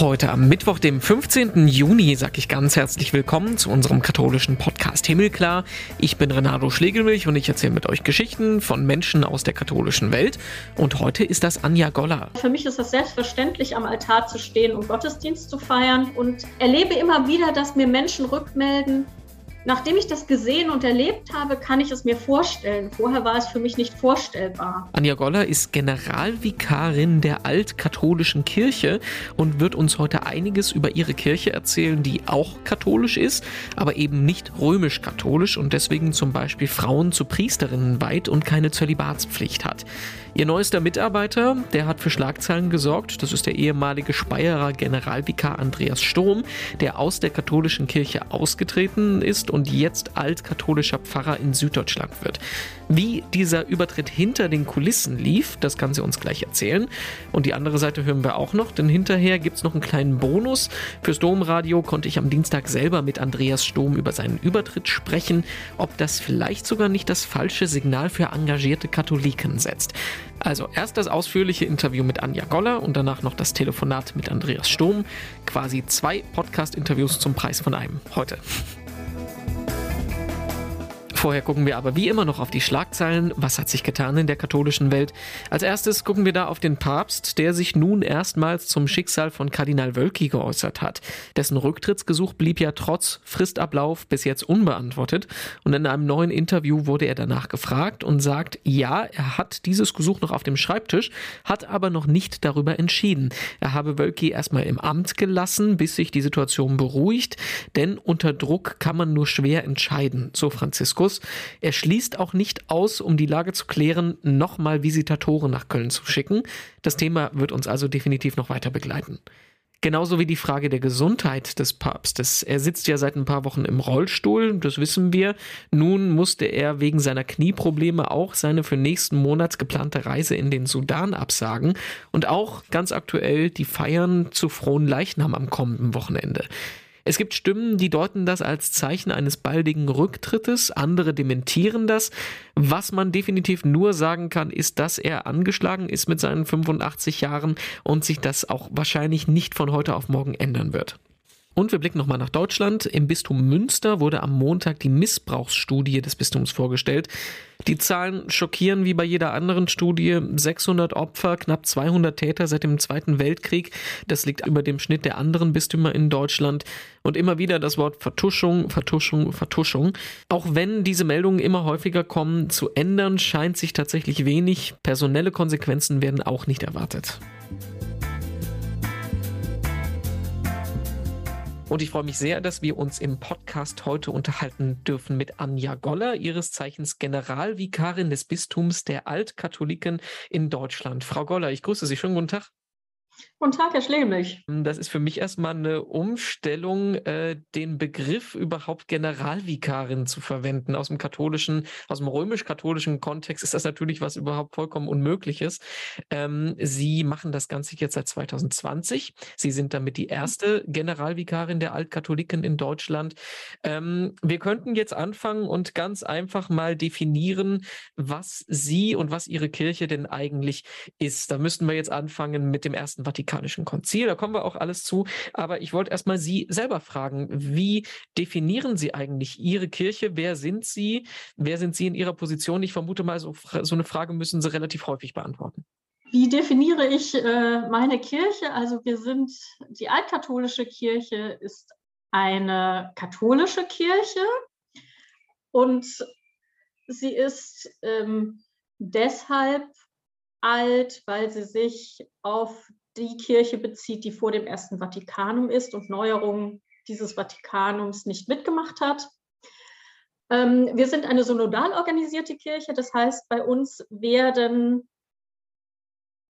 Heute am Mittwoch, dem 15. Juni, sage ich ganz herzlich willkommen zu unserem katholischen Podcast Himmelklar. Ich bin Renato Schlegelmilch und ich erzähle mit euch Geschichten von Menschen aus der katholischen Welt. Und heute ist das Anja Goller. Für mich ist es selbstverständlich, am Altar zu stehen und Gottesdienst zu feiern und erlebe immer wieder, dass mir Menschen rückmelden, Nachdem ich das gesehen und erlebt habe, kann ich es mir vorstellen. Vorher war es für mich nicht vorstellbar. Anja Goller ist Generalvikarin der altkatholischen Kirche und wird uns heute einiges über ihre Kirche erzählen, die auch katholisch ist, aber eben nicht römisch-katholisch und deswegen zum Beispiel Frauen zu Priesterinnen weiht und keine Zölibatspflicht hat. Ihr neuester Mitarbeiter, der hat für Schlagzeilen gesorgt. Das ist der ehemalige Speyerer Generalvikar Andreas Sturm, der aus der katholischen Kirche ausgetreten ist und jetzt altkatholischer Pfarrer in Süddeutschland wird. Wie dieser Übertritt hinter den Kulissen lief, das kann sie uns gleich erzählen. Und die andere Seite hören wir auch noch, denn hinterher gibt es noch einen kleinen Bonus. Fürs Domradio konnte ich am Dienstag selber mit Andreas Sturm über seinen Übertritt sprechen, ob das vielleicht sogar nicht das falsche Signal für engagierte Katholiken setzt. Also erst das ausführliche Interview mit Anja Goller und danach noch das Telefonat mit Andreas Sturm. Quasi zwei Podcast-Interviews zum Preis von einem heute. Vorher gucken wir aber wie immer noch auf die Schlagzeilen. Was hat sich getan in der katholischen Welt? Als erstes gucken wir da auf den Papst, der sich nun erstmals zum Schicksal von Kardinal Wölki geäußert hat. Dessen Rücktrittsgesuch blieb ja trotz Fristablauf bis jetzt unbeantwortet. Und in einem neuen Interview wurde er danach gefragt und sagt, ja, er hat dieses Gesuch noch auf dem Schreibtisch, hat aber noch nicht darüber entschieden. Er habe Wölki erstmal im Amt gelassen, bis sich die Situation beruhigt, denn unter Druck kann man nur schwer entscheiden, so Franziskus. Markus. Er schließt auch nicht aus, um die Lage zu klären, nochmal Visitatoren nach Köln zu schicken. Das Thema wird uns also definitiv noch weiter begleiten. Genauso wie die Frage der Gesundheit des Papstes. Er sitzt ja seit ein paar Wochen im Rollstuhl, das wissen wir. Nun musste er wegen seiner Knieprobleme auch seine für nächsten Monat geplante Reise in den Sudan absagen und auch ganz aktuell die Feiern zu frohen Leichnam am kommenden Wochenende. Es gibt Stimmen, die deuten das als Zeichen eines baldigen Rücktrittes, andere dementieren das. Was man definitiv nur sagen kann, ist, dass er angeschlagen ist mit seinen 85 Jahren und sich das auch wahrscheinlich nicht von heute auf morgen ändern wird. Und wir blicken nochmal nach Deutschland. Im Bistum Münster wurde am Montag die Missbrauchsstudie des Bistums vorgestellt. Die Zahlen schockieren wie bei jeder anderen Studie. 600 Opfer, knapp 200 Täter seit dem Zweiten Weltkrieg. Das liegt über dem Schnitt der anderen Bistümer in Deutschland. Und immer wieder das Wort Vertuschung, Vertuschung, Vertuschung. Auch wenn diese Meldungen immer häufiger kommen, zu ändern scheint sich tatsächlich wenig. Personelle Konsequenzen werden auch nicht erwartet. Und ich freue mich sehr, dass wir uns im Podcast heute unterhalten dürfen mit Anja Goller, ihres Zeichens Generalvikarin des Bistums der Altkatholiken in Deutschland. Frau Goller, ich grüße Sie. Schönen guten Tag. Guten Tag, Herr Schlemich. Das ist für mich erstmal eine Umstellung, äh, den Begriff überhaupt Generalvikarin zu verwenden. Aus dem katholischen, aus dem römisch-katholischen Kontext ist das natürlich was überhaupt vollkommen Unmögliches. Ähm, Sie machen das Ganze jetzt seit 2020. Sie sind damit die erste Generalvikarin der Altkatholiken in Deutschland. Ähm, wir könnten jetzt anfangen und ganz einfach mal definieren, was Sie und was Ihre Kirche denn eigentlich ist. Da müssten wir jetzt anfangen mit dem ersten Vatikanischen Konzil. Da kommen wir auch alles zu. Aber ich wollte erstmal Sie selber fragen, wie definieren Sie eigentlich Ihre Kirche? Wer sind Sie? Wer sind Sie in Ihrer Position? Ich vermute mal, so, so eine Frage müssen Sie relativ häufig beantworten. Wie definiere ich äh, meine Kirche? Also wir sind, die altkatholische Kirche ist eine katholische Kirche und sie ist ähm, deshalb alt, weil sie sich auf die Kirche bezieht, die vor dem Ersten Vatikanum ist und Neuerungen dieses Vatikanums nicht mitgemacht hat. Ähm, wir sind eine synodal organisierte Kirche, das heißt, bei uns werden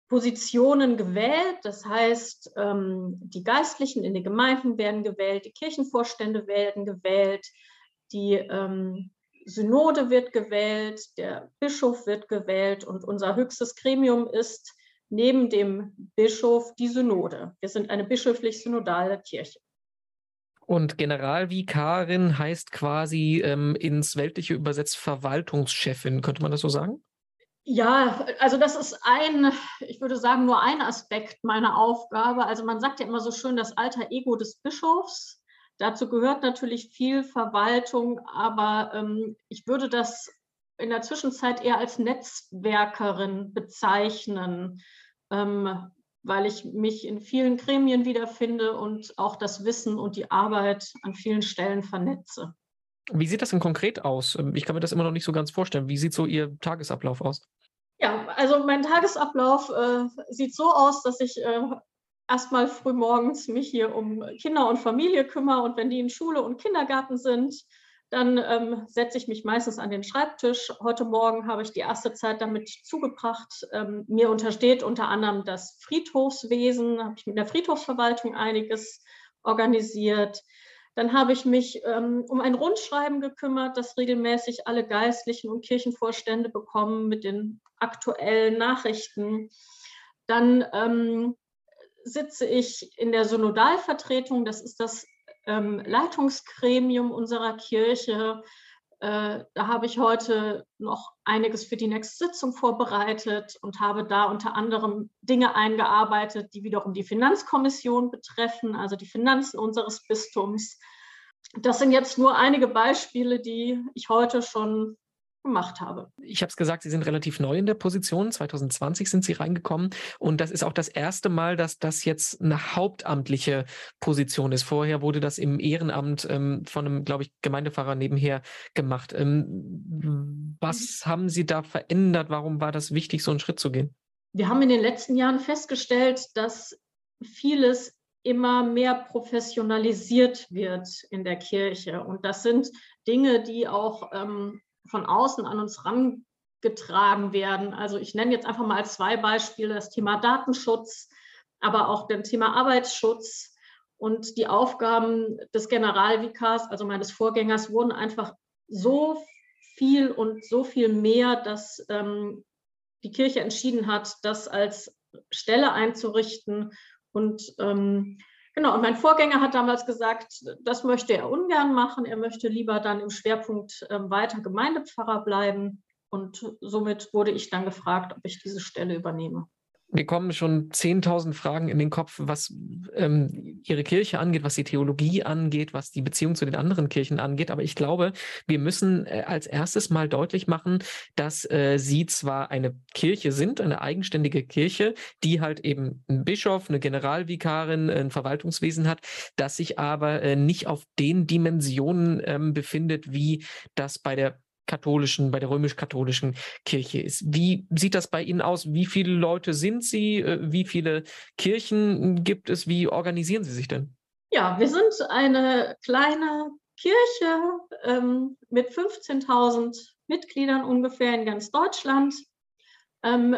Positionen gewählt, das heißt, ähm, die Geistlichen in den Gemeinden werden gewählt, die Kirchenvorstände werden gewählt, die ähm, Synode wird gewählt, der Bischof wird gewählt und unser höchstes Gremium ist neben dem Bischof die Synode. Wir sind eine bischöflich-synodale Kirche. Und Generalvikarin heißt quasi ähm, ins Weltliche übersetzt Verwaltungschefin, könnte man das so sagen? Ja, also das ist ein, ich würde sagen, nur ein Aspekt meiner Aufgabe. Also man sagt ja immer so schön das alter Ego des Bischofs. Dazu gehört natürlich viel Verwaltung, aber ähm, ich würde das in der Zwischenzeit eher als Netzwerkerin bezeichnen, ähm, weil ich mich in vielen Gremien wiederfinde und auch das Wissen und die Arbeit an vielen Stellen vernetze. Wie sieht das denn konkret aus? Ähm, ich kann mir das immer noch nicht so ganz vorstellen. Wie sieht so Ihr Tagesablauf aus? Ja, also mein Tagesablauf äh, sieht so aus, dass ich äh, erstmal früh morgens mich hier um Kinder und Familie kümmere und wenn die in Schule und Kindergarten sind, dann ähm, setze ich mich meistens an den Schreibtisch. Heute Morgen habe ich die erste Zeit damit zugebracht. Ähm, mir untersteht unter anderem das Friedhofswesen, habe ich mit der Friedhofsverwaltung einiges organisiert. Dann habe ich mich ähm, um ein Rundschreiben gekümmert, das regelmäßig alle Geistlichen und Kirchenvorstände bekommen mit den aktuellen Nachrichten. Dann ähm, sitze ich in der Synodalvertretung. Das ist das ähm, Leitungsgremium unserer Kirche. Äh, da habe ich heute noch einiges für die nächste Sitzung vorbereitet und habe da unter anderem Dinge eingearbeitet, die wiederum die Finanzkommission betreffen, also die Finanzen unseres Bistums. Das sind jetzt nur einige Beispiele, die ich heute schon gemacht habe. Ich habe es gesagt, Sie sind relativ neu in der Position. 2020 sind Sie reingekommen. Und das ist auch das erste Mal, dass das jetzt eine hauptamtliche Position ist. Vorher wurde das im Ehrenamt ähm, von einem, glaube ich, Gemeindepfarrer nebenher gemacht. Ähm, was mhm. haben Sie da verändert? Warum war das wichtig, so einen Schritt zu gehen? Wir haben in den letzten Jahren festgestellt, dass vieles immer mehr professionalisiert wird in der Kirche. Und das sind Dinge, die auch ähm, von außen an uns rangetragen werden. Also ich nenne jetzt einfach mal zwei Beispiele das Thema Datenschutz, aber auch das Thema Arbeitsschutz und die Aufgaben des Generalvikars, also meines Vorgängers, wurden einfach so viel und so viel mehr, dass ähm, die Kirche entschieden hat, das als Stelle einzurichten. Und ähm, Genau, und mein Vorgänger hat damals gesagt, das möchte er ungern machen. Er möchte lieber dann im Schwerpunkt äh, weiter Gemeindepfarrer bleiben. Und somit wurde ich dann gefragt, ob ich diese Stelle übernehme mir kommen schon 10.000 Fragen in den Kopf, was ähm, ihre Kirche angeht, was die Theologie angeht, was die Beziehung zu den anderen Kirchen angeht. Aber ich glaube, wir müssen äh, als erstes mal deutlich machen, dass äh, sie zwar eine Kirche sind, eine eigenständige Kirche, die halt eben einen Bischof, eine Generalvikarin, ein Verwaltungswesen hat, das sich aber äh, nicht auf den Dimensionen ähm, befindet, wie das bei der katholischen, bei der römisch-katholischen Kirche ist. Wie sieht das bei Ihnen aus? Wie viele Leute sind Sie? Äh, wie viele Kirchen gibt es? Wie organisieren Sie sich denn? Ja, wir sind eine kleine Kirche ähm, mit 15.000 Mitgliedern ungefähr in ganz Deutschland. Ähm,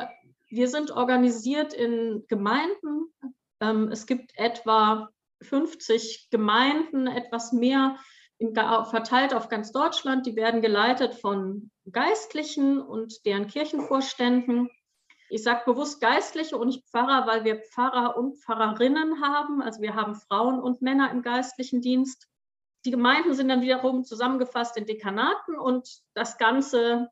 wir sind organisiert in Gemeinden. Ähm, es gibt etwa 50 Gemeinden, etwas mehr verteilt auf ganz Deutschland. Die werden geleitet von Geistlichen und deren Kirchenvorständen. Ich sage bewusst Geistliche und nicht Pfarrer, weil wir Pfarrer und Pfarrerinnen haben. Also wir haben Frauen und Männer im geistlichen Dienst. Die Gemeinden sind dann wiederum zusammengefasst in Dekanaten und das Ganze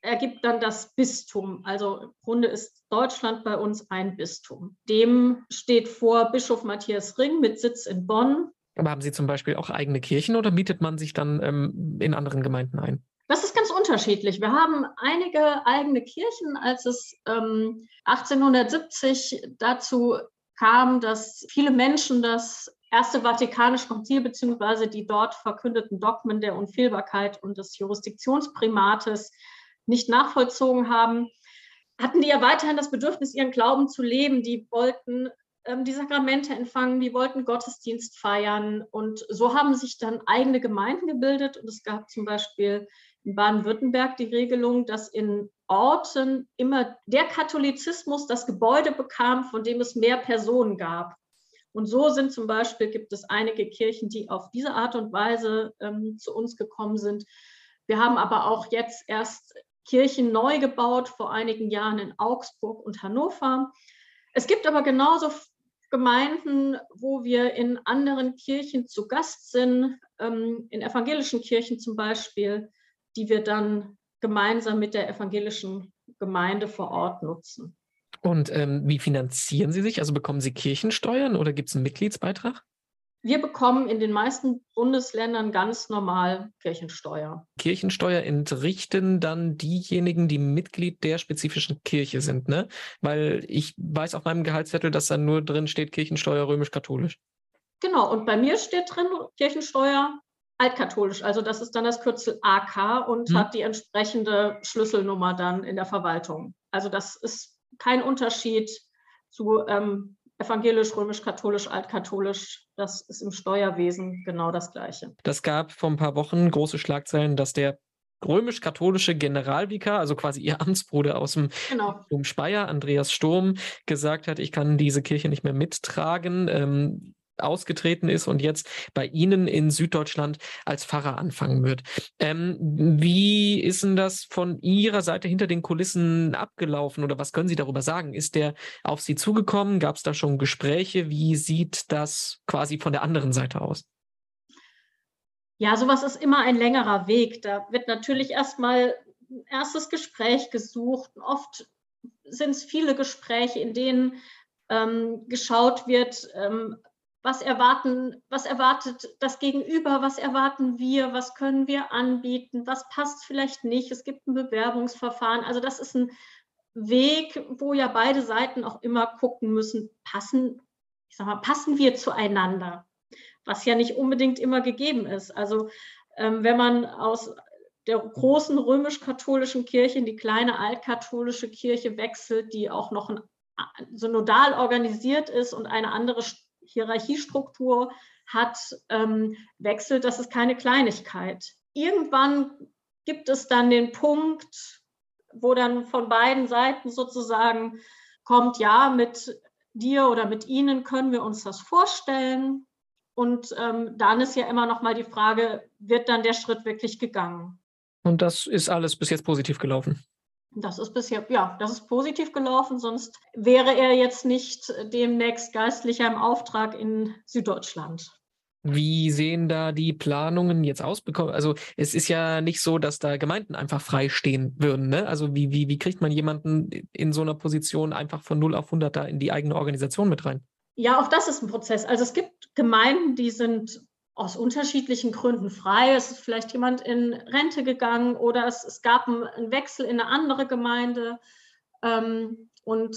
ergibt dann das Bistum. Also im Grunde ist Deutschland bei uns ein Bistum. Dem steht vor Bischof Matthias Ring mit Sitz in Bonn aber haben Sie zum Beispiel auch eigene Kirchen oder mietet man sich dann ähm, in anderen Gemeinden ein? Das ist ganz unterschiedlich. Wir haben einige eigene Kirchen, als es ähm, 1870 dazu kam, dass viele Menschen das Erste Vatikanische Konzil bzw. die dort verkündeten Dogmen der Unfehlbarkeit und des Jurisdiktionsprimates nicht nachvollzogen haben, hatten die ja weiterhin das Bedürfnis, ihren Glauben zu leben. Die wollten ähm, die Sakramente empfangen, die wollten Gottesdienst feiern. Und so haben sich dann eigene Gemeinden gebildet. Und es gab zum Beispiel in Baden-Württemberg die Regelung, dass in Orten immer der Katholizismus das Gebäude bekam, von dem es mehr Personen gab. Und so sind zum Beispiel, gibt es einige Kirchen, die auf diese Art und Weise ähm, zu uns gekommen sind. Wir haben aber auch jetzt erst Kirchen neu gebaut, vor einigen Jahren in Augsburg und Hannover. Es gibt aber genauso Gemeinden, wo wir in anderen Kirchen zu Gast sind, ähm, in evangelischen Kirchen zum Beispiel, die wir dann gemeinsam mit der evangelischen Gemeinde vor Ort nutzen. Und ähm, wie finanzieren Sie sich? Also bekommen Sie Kirchensteuern oder gibt es einen Mitgliedsbeitrag? Wir bekommen in den meisten Bundesländern ganz normal Kirchensteuer. Kirchensteuer entrichten dann diejenigen, die Mitglied der spezifischen Kirche sind, ne? Weil ich weiß auf meinem Gehaltszettel, dass da nur drin steht Kirchensteuer römisch-katholisch. Genau, und bei mir steht drin Kirchensteuer altkatholisch. Also das ist dann das Kürzel AK und hm. hat die entsprechende Schlüsselnummer dann in der Verwaltung. Also das ist kein Unterschied zu ähm, evangelisch, römisch-katholisch, altkatholisch. Das ist im Steuerwesen genau das Gleiche. Das gab vor ein paar Wochen große Schlagzeilen, dass der römisch-katholische Generalvikar, also quasi ihr Amtsbruder aus dem genau. Speyer, Andreas Sturm, gesagt hat, ich kann diese Kirche nicht mehr mittragen. Ähm, ausgetreten ist und jetzt bei Ihnen in Süddeutschland als Pfarrer anfangen wird. Ähm, wie ist denn das von Ihrer Seite hinter den Kulissen abgelaufen oder was können Sie darüber sagen? Ist der auf Sie zugekommen? Gab es da schon Gespräche? Wie sieht das quasi von der anderen Seite aus? Ja, sowas ist immer ein längerer Weg. Da wird natürlich erstmal ein erstes Gespräch gesucht. Oft sind es viele Gespräche, in denen ähm, geschaut wird, ähm, was erwarten, was erwartet das Gegenüber, was erwarten wir, was können wir anbieten, was passt vielleicht nicht. Es gibt ein Bewerbungsverfahren. Also das ist ein Weg, wo ja beide Seiten auch immer gucken müssen, passen, ich sag mal, passen wir zueinander, was ja nicht unbedingt immer gegeben ist. Also ähm, wenn man aus der großen römisch-katholischen Kirche in die kleine altkatholische Kirche wechselt, die auch noch ein, synodal organisiert ist und eine andere Hierarchiestruktur hat, ähm, wechselt, das ist keine Kleinigkeit. Irgendwann gibt es dann den Punkt, wo dann von beiden Seiten sozusagen kommt, ja, mit dir oder mit ihnen können wir uns das vorstellen. Und ähm, dann ist ja immer noch mal die Frage, wird dann der Schritt wirklich gegangen? Und das ist alles bis jetzt positiv gelaufen. Das ist bisher, ja, das ist positiv gelaufen, sonst wäre er jetzt nicht demnächst Geistlicher im Auftrag in Süddeutschland. Wie sehen da die Planungen jetzt aus? Also es ist ja nicht so, dass da Gemeinden einfach frei stehen würden. Ne? Also wie, wie, wie kriegt man jemanden in so einer Position einfach von 0 auf 100 da in die eigene Organisation mit rein? Ja, auch das ist ein Prozess. Also es gibt Gemeinden, die sind aus unterschiedlichen Gründen frei. Es ist vielleicht jemand in Rente gegangen oder es, es gab einen Wechsel in eine andere Gemeinde. Ähm, und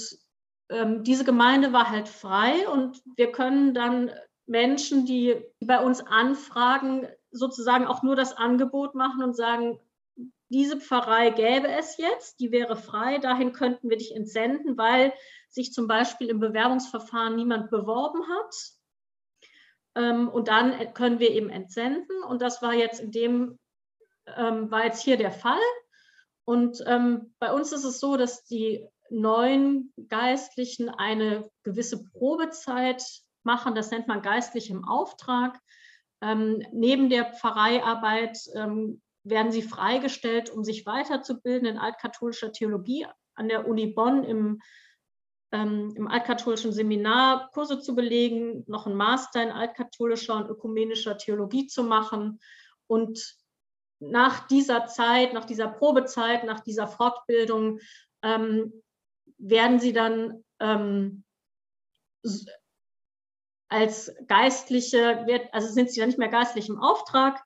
ähm, diese Gemeinde war halt frei und wir können dann Menschen, die bei uns anfragen, sozusagen auch nur das Angebot machen und sagen, diese Pfarrei gäbe es jetzt, die wäre frei, dahin könnten wir dich entsenden, weil sich zum Beispiel im Bewerbungsverfahren niemand beworben hat und dann können wir eben entsenden. Und das war jetzt in dem, ähm, war jetzt hier der Fall. Und ähm, bei uns ist es so, dass die neuen Geistlichen eine gewisse Probezeit machen. Das nennt man geistlich im Auftrag. Ähm, neben der Pfarreiarbeit ähm, werden sie freigestellt, um sich weiterzubilden in altkatholischer Theologie an der Uni Bonn im ähm, im altkatholischen Seminar Kurse zu belegen, noch einen Master in altkatholischer und ökumenischer Theologie zu machen. Und nach dieser Zeit, nach dieser Probezeit, nach dieser Fortbildung ähm, werden sie dann ähm, als Geistliche, also sind sie dann nicht mehr geistlich im Auftrag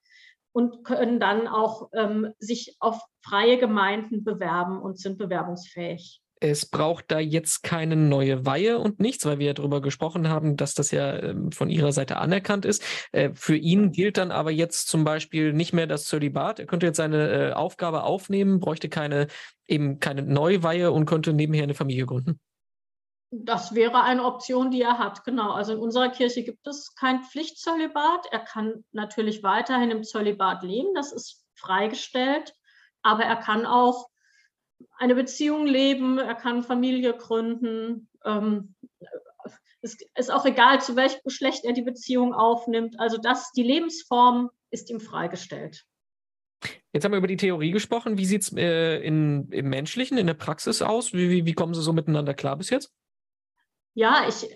und können dann auch ähm, sich auf freie Gemeinden bewerben und sind bewerbungsfähig es braucht da jetzt keine neue Weihe und nichts, weil wir ja darüber gesprochen haben, dass das ja ähm, von Ihrer Seite anerkannt ist. Äh, für ihn gilt dann aber jetzt zum Beispiel nicht mehr das Zölibat. Er könnte jetzt seine äh, Aufgabe aufnehmen, bräuchte keine, eben keine Neuweihe und könnte nebenher eine Familie gründen. Das wäre eine Option, die er hat, genau. Also in unserer Kirche gibt es kein Pflichtzölibat. Er kann natürlich weiterhin im Zölibat leben, das ist freigestellt, aber er kann auch eine Beziehung leben, er kann Familie gründen. Ähm, es ist auch egal, zu welchem Geschlecht er die Beziehung aufnimmt. Also das, die Lebensform ist ihm freigestellt. Jetzt haben wir über die Theorie gesprochen. Wie sieht es äh, im Menschlichen, in der Praxis aus? Wie, wie, wie, kommen Sie so miteinander klar bis jetzt? Ja, ich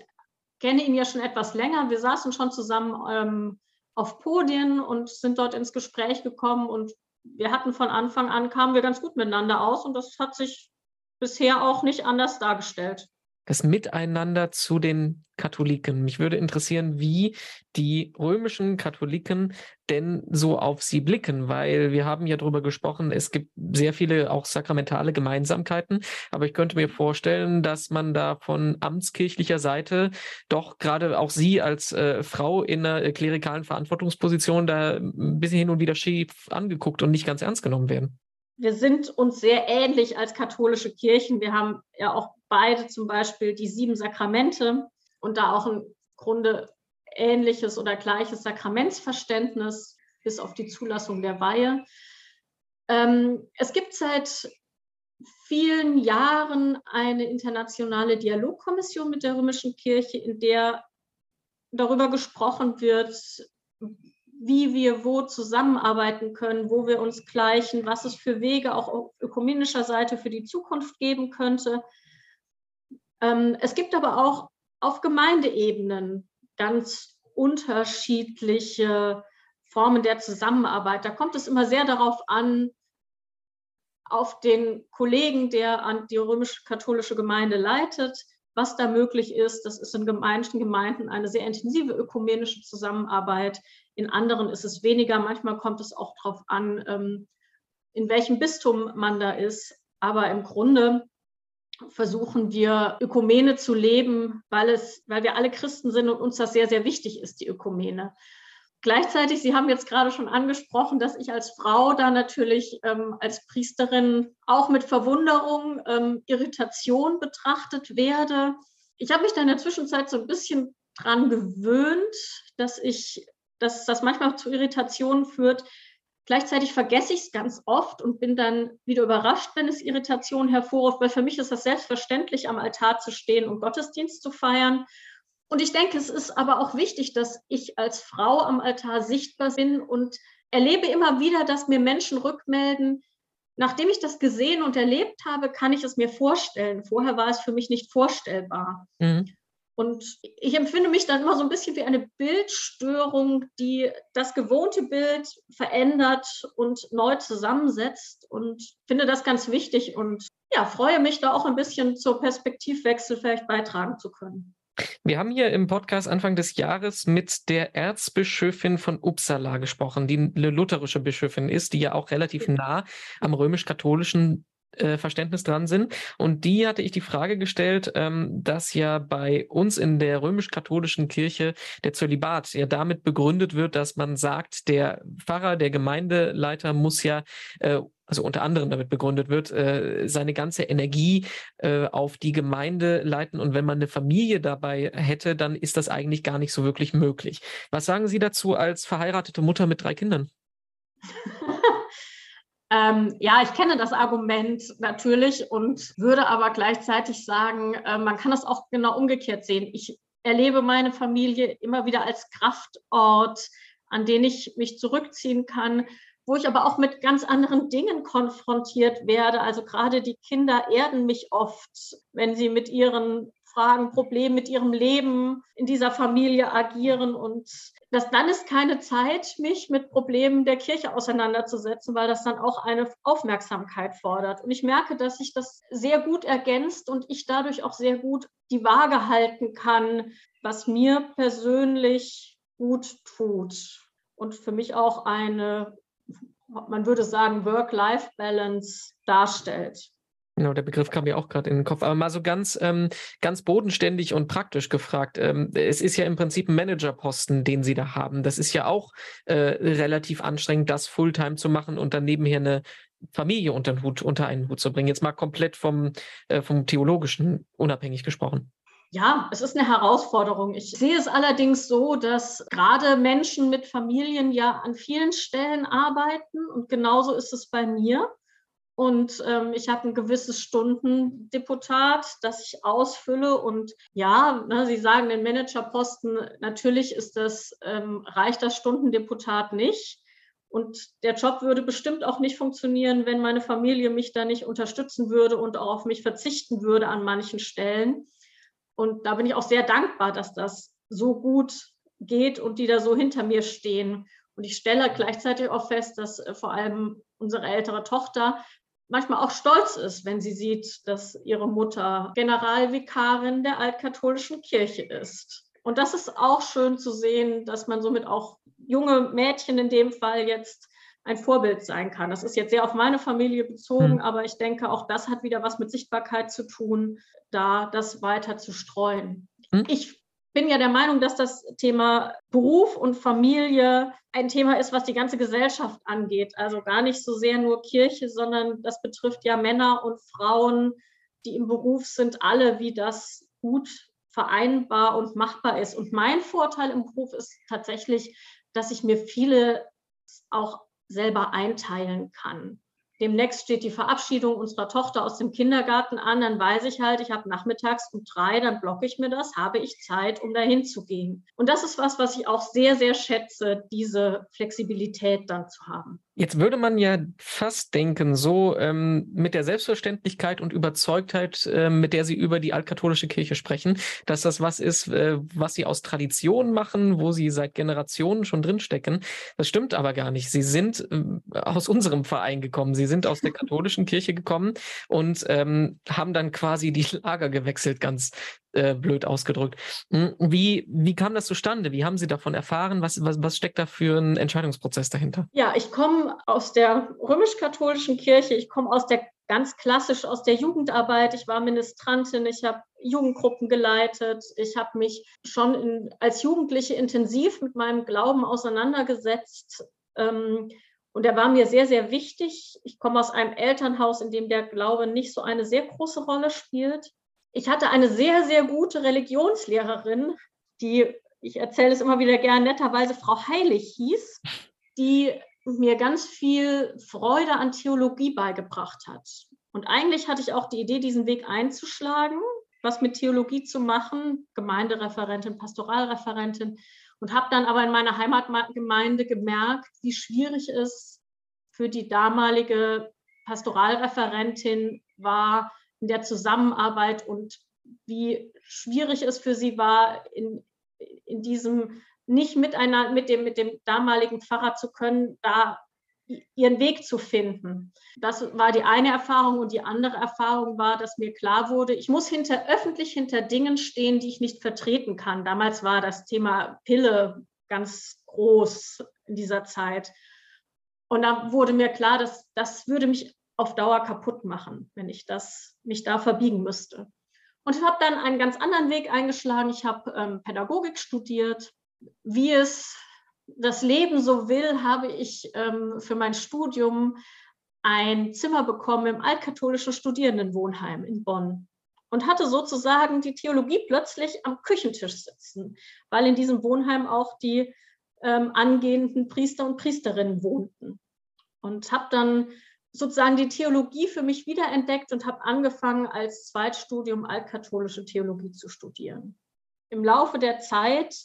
kenne ihn ja schon etwas länger. Wir saßen schon zusammen ähm, auf Podien und sind dort ins Gespräch gekommen und wir hatten von Anfang an, kamen wir ganz gut miteinander aus und das hat sich bisher auch nicht anders dargestellt das Miteinander zu den Katholiken. Mich würde interessieren, wie die römischen Katholiken denn so auf sie blicken, weil wir haben ja darüber gesprochen, es gibt sehr viele auch sakramentale Gemeinsamkeiten, aber ich könnte mir vorstellen, dass man da von amtskirchlicher Seite doch gerade auch Sie als äh, Frau in einer klerikalen Verantwortungsposition da ein bisschen hin und wieder schief angeguckt und nicht ganz ernst genommen werden wir sind uns sehr ähnlich als katholische Kirchen. Wir haben ja auch beide zum Beispiel die sieben Sakramente und da auch im Grunde ähnliches oder gleiches Sakramentsverständnis bis auf die Zulassung der Weihe. Ähm, es gibt seit vielen Jahren eine internationale Dialogkommission mit der römischen Kirche, in der darüber gesprochen wird, wie wir wo zusammenarbeiten können, wo wir uns gleichen, was es für Wege auch auf ökumenischer Seite für die Zukunft geben könnte. Ähm, es gibt aber auch auf Gemeindeebenen ganz unterschiedliche Formen der Zusammenarbeit. Da kommt es immer sehr darauf an, auf den Kollegen, der an die römisch-katholische Gemeinde leitet, was da möglich ist. Das ist in manchen Gemeinden eine sehr intensive ökumenische Zusammenarbeit. In anderen ist es weniger. Manchmal kommt es auch darauf an, ähm, in welchem Bistum man da ist. Aber im Grunde versuchen wir Ökumene zu leben, weil, es, weil wir alle Christen sind und uns das sehr, sehr wichtig ist, die Ökumene. Gleichzeitig, Sie haben jetzt gerade schon angesprochen, dass ich als Frau da natürlich ähm, als Priesterin auch mit Verwunderung, ähm, Irritation betrachtet werde. Ich habe mich da in der Zwischenzeit so ein bisschen dran gewöhnt, dass ich, dass das manchmal zu Irritationen führt. Gleichzeitig vergesse ich es ganz oft und bin dann wieder überrascht, wenn es Irritationen hervorruft, weil für mich ist das selbstverständlich, am Altar zu stehen und Gottesdienst zu feiern. Und ich denke, es ist aber auch wichtig, dass ich als Frau am Altar sichtbar bin und erlebe immer wieder, dass mir Menschen rückmelden, nachdem ich das gesehen und erlebt habe, kann ich es mir vorstellen. Vorher war es für mich nicht vorstellbar. Mhm. Und ich empfinde mich dann immer so ein bisschen wie eine Bildstörung, die das gewohnte Bild verändert und neu zusammensetzt. Und finde das ganz wichtig und ja, freue mich da auch ein bisschen zur Perspektivwechsel vielleicht beitragen zu können. Wir haben hier im Podcast Anfang des Jahres mit der Erzbischöfin von Uppsala gesprochen, die eine lutherische Bischöfin ist, die ja auch relativ nah am römisch-katholischen äh, Verständnis dran sind. Und die hatte ich die Frage gestellt, ähm, dass ja bei uns in der römisch-katholischen Kirche der Zölibat ja damit begründet wird, dass man sagt, der Pfarrer, der Gemeindeleiter muss ja äh, also unter anderem damit begründet wird, äh, seine ganze Energie äh, auf die Gemeinde leiten. Und wenn man eine Familie dabei hätte, dann ist das eigentlich gar nicht so wirklich möglich. Was sagen Sie dazu als verheiratete Mutter mit drei Kindern? Ähm, ja, ich kenne das Argument natürlich und würde aber gleichzeitig sagen, äh, man kann das auch genau umgekehrt sehen. Ich erlebe meine Familie immer wieder als Kraftort, an den ich mich zurückziehen kann, wo ich aber auch mit ganz anderen Dingen konfrontiert werde. Also gerade die Kinder erden mich oft, wenn sie mit ihren Fragen, Problemen, mit ihrem Leben in dieser Familie agieren. Und das, dann ist keine Zeit, mich mit Problemen der Kirche auseinanderzusetzen, weil das dann auch eine Aufmerksamkeit fordert. Und ich merke, dass sich das sehr gut ergänzt und ich dadurch auch sehr gut die Waage halten kann, was mir persönlich gut tut und für mich auch eine man würde sagen, Work-Life-Balance darstellt. Genau, der Begriff kam mir auch gerade in den Kopf. Aber mal so ganz, ähm, ganz bodenständig und praktisch gefragt. Ähm, es ist ja im Prinzip ein Managerposten, den Sie da haben. Das ist ja auch äh, relativ anstrengend, das Fulltime zu machen und dann nebenher eine Familie unter, Hut, unter einen Hut zu bringen. Jetzt mal komplett vom, äh, vom Theologischen unabhängig gesprochen. Ja, es ist eine Herausforderung. Ich sehe es allerdings so, dass gerade Menschen mit Familien ja an vielen Stellen arbeiten und genauso ist es bei mir. Und ähm, ich habe ein gewisses Stundendeputat, das ich ausfülle. Und ja, ne, Sie sagen den Managerposten, natürlich ist das, ähm, reicht das Stundendeputat nicht. Und der Job würde bestimmt auch nicht funktionieren, wenn meine Familie mich da nicht unterstützen würde und auch auf mich verzichten würde an manchen Stellen. Und da bin ich auch sehr dankbar, dass das so gut geht und die da so hinter mir stehen. Und ich stelle gleichzeitig auch fest, dass äh, vor allem unsere ältere Tochter manchmal auch stolz ist, wenn sie sieht, dass ihre Mutter Generalvikarin der altkatholischen Kirche ist. Und das ist auch schön zu sehen, dass man somit auch junge Mädchen in dem Fall jetzt ein Vorbild sein kann. Das ist jetzt sehr auf meine Familie bezogen, mhm. aber ich denke, auch das hat wieder was mit Sichtbarkeit zu tun, da das weiter zu streuen. Mhm. Ich bin ja der Meinung, dass das Thema Beruf und Familie ein Thema ist, was die ganze Gesellschaft angeht. Also gar nicht so sehr nur Kirche, sondern das betrifft ja Männer und Frauen, die im Beruf sind, alle, wie das gut vereinbar und machbar ist. Und mein Vorteil im Beruf ist tatsächlich, dass ich mir viele auch selber einteilen kann demnächst steht die Verabschiedung unserer Tochter aus dem Kindergarten an, dann weiß ich halt, ich habe nachmittags um drei, dann blocke ich mir das, habe ich Zeit, um dahin zu gehen. Und das ist was, was ich auch sehr, sehr schätze, diese Flexibilität dann zu haben. Jetzt würde man ja fast denken, so ähm, mit der Selbstverständlichkeit und Überzeugtheit, äh, mit der Sie über die altkatholische Kirche sprechen, dass das was ist, äh, was Sie aus Tradition machen, wo Sie seit Generationen schon drinstecken. Das stimmt aber gar nicht. Sie sind äh, aus unserem Verein gekommen. Sie sind aus der katholischen Kirche gekommen und ähm, haben dann quasi die Lager gewechselt, ganz äh, blöd ausgedrückt. Hm, wie, wie kam das zustande? Wie haben Sie davon erfahren? Was, was, was steckt da für ein Entscheidungsprozess dahinter? Ja, ich komme aus der römisch-katholischen Kirche. Ich komme aus der ganz klassisch aus der Jugendarbeit. Ich war Ministrantin, ich habe Jugendgruppen geleitet. Ich habe mich schon in, als Jugendliche intensiv mit meinem Glauben auseinandergesetzt. Ähm, und er war mir sehr, sehr wichtig. Ich komme aus einem Elternhaus, in dem der Glaube nicht so eine sehr große Rolle spielt ich hatte eine sehr, sehr gute Religionslehrerin, die, ich erzähle es immer wieder gerne, netterweise Frau Heilig hieß, die mir ganz viel Freude an Theologie beigebracht hat. Und eigentlich hatte ich auch die Idee, diesen Weg einzuschlagen, was mit Theologie zu machen, Gemeindereferentin, Pastoralreferentin, und habe dann aber in meiner Heimatgemeinde gemerkt, wie schwierig es für die damalige Pastoralreferentin war, in der Zusammenarbeit und wie schwierig es für sie war, in, in diesem nicht miteinander, mit dem, mit dem damaligen Pfarrer zu können, da ihren Weg zu finden. Das war die eine Erfahrung und die andere Erfahrung war, dass mir klar wurde, ich muss hinter öffentlich hinter Dingen stehen, die ich nicht vertreten kann. Damals war das Thema Pille ganz groß in dieser Zeit. Und da wurde mir klar, dass das würde mich auf Dauer kaputt machen, wenn ich das, mich da verbiegen müsste. Und ich habe dann einen ganz anderen Weg eingeschlagen. Ich habe ähm, Pädagogik studiert. Wie es das Leben so will, habe ich ähm, für mein Studium ein Zimmer bekommen im altkatholischen Studierendenwohnheim in Bonn und hatte sozusagen die Theologie plötzlich am Küchentisch sitzen, weil in diesem Wohnheim auch die ähm, angehenden Priester und Priesterinnen wohnten. Und habe dann sozusagen die Theologie für mich wiederentdeckt und habe angefangen, als Zweitstudium altkatholische Theologie zu studieren. Im Laufe der Zeit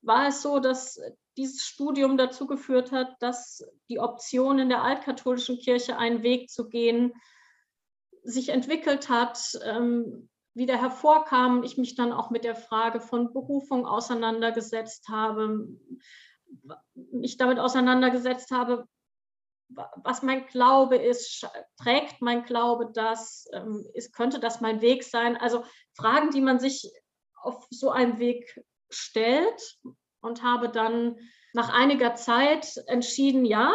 war es so, dass dieses Studium dazu geführt hat, dass die Option in der altkatholischen Kirche einen Weg zu gehen sich entwickelt hat, ähm, wieder hervorkam. Ich mich dann auch mit der Frage von Berufung auseinandergesetzt habe, mich damit auseinandergesetzt habe, was mein Glaube ist, trägt mein Glaube das, ähm, ist, könnte das mein Weg sein? Also Fragen, die man sich auf so einem Weg stellt und habe dann nach einiger Zeit entschieden, ja,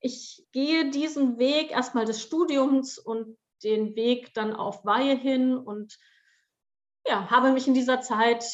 ich gehe diesen Weg erstmal des Studiums und den Weg dann auf Weihe hin und ja, habe mich in dieser Zeit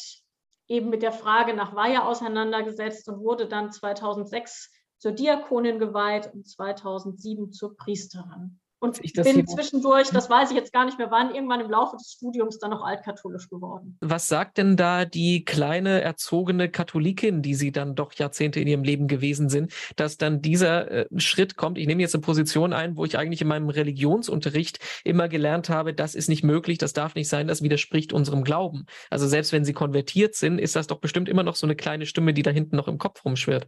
eben mit der Frage nach Weihe auseinandergesetzt und wurde dann 2006 zur Diakonin geweiht und 2007 zur Priesterin. Und ich bin zwischendurch, das weiß ich jetzt gar nicht mehr wann, irgendwann im Laufe des Studiums dann noch altkatholisch geworden. Was sagt denn da die kleine erzogene Katholikin, die Sie dann doch Jahrzehnte in ihrem Leben gewesen sind, dass dann dieser äh, Schritt kommt? Ich nehme jetzt eine Position ein, wo ich eigentlich in meinem Religionsunterricht immer gelernt habe, das ist nicht möglich, das darf nicht sein, das widerspricht unserem Glauben. Also selbst wenn Sie konvertiert sind, ist das doch bestimmt immer noch so eine kleine Stimme, die da hinten noch im Kopf rumschwirrt.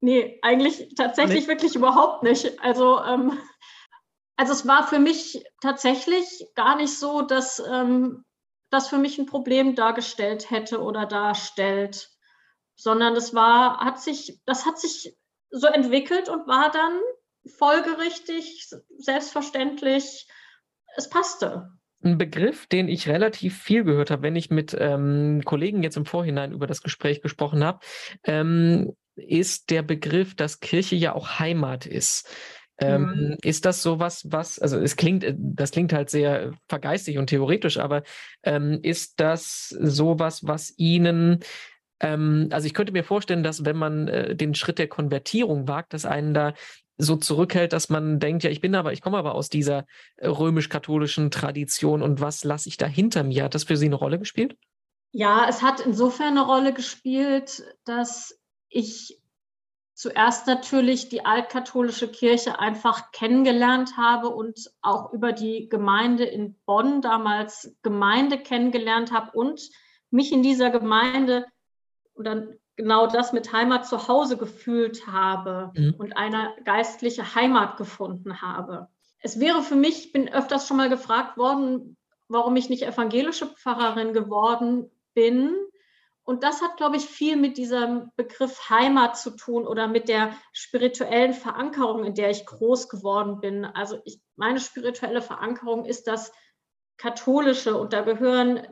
Nee, eigentlich tatsächlich nicht? wirklich überhaupt nicht. Also, ähm, also es war für mich tatsächlich gar nicht so, dass ähm, das für mich ein Problem dargestellt hätte oder darstellt, sondern das war, hat sich, das hat sich so entwickelt und war dann folgerichtig, selbstverständlich. Es passte. Ein Begriff, den ich relativ viel gehört habe, wenn ich mit ähm, Kollegen jetzt im Vorhinein über das Gespräch gesprochen habe, ähm, ist der Begriff, dass Kirche ja auch Heimat ist. Ähm, mhm. Ist das sowas, was, also es klingt, äh, das klingt halt sehr vergeistig und theoretisch, aber ähm, ist das sowas, was Ihnen ähm, also ich könnte mir vorstellen, dass wenn man äh, den Schritt der Konvertierung wagt, dass einen da so zurückhält, dass man denkt, ja, ich bin aber, ich komme aber aus dieser äh, römisch-katholischen Tradition und was lasse ich da hinter mir? Hat das für Sie eine Rolle gespielt? Ja, es hat insofern eine Rolle gespielt, dass ich zuerst natürlich die altkatholische Kirche einfach kennengelernt habe und auch über die Gemeinde in Bonn damals Gemeinde kennengelernt habe und mich in dieser Gemeinde oder genau das mit Heimat zu Hause gefühlt habe mhm. und eine geistliche Heimat gefunden habe. Es wäre für mich, ich bin öfters schon mal gefragt worden, warum ich nicht evangelische Pfarrerin geworden bin. Und das hat, glaube ich, viel mit diesem Begriff Heimat zu tun oder mit der spirituellen Verankerung, in der ich groß geworden bin. Also ich, meine spirituelle Verankerung ist das Katholische und da gehören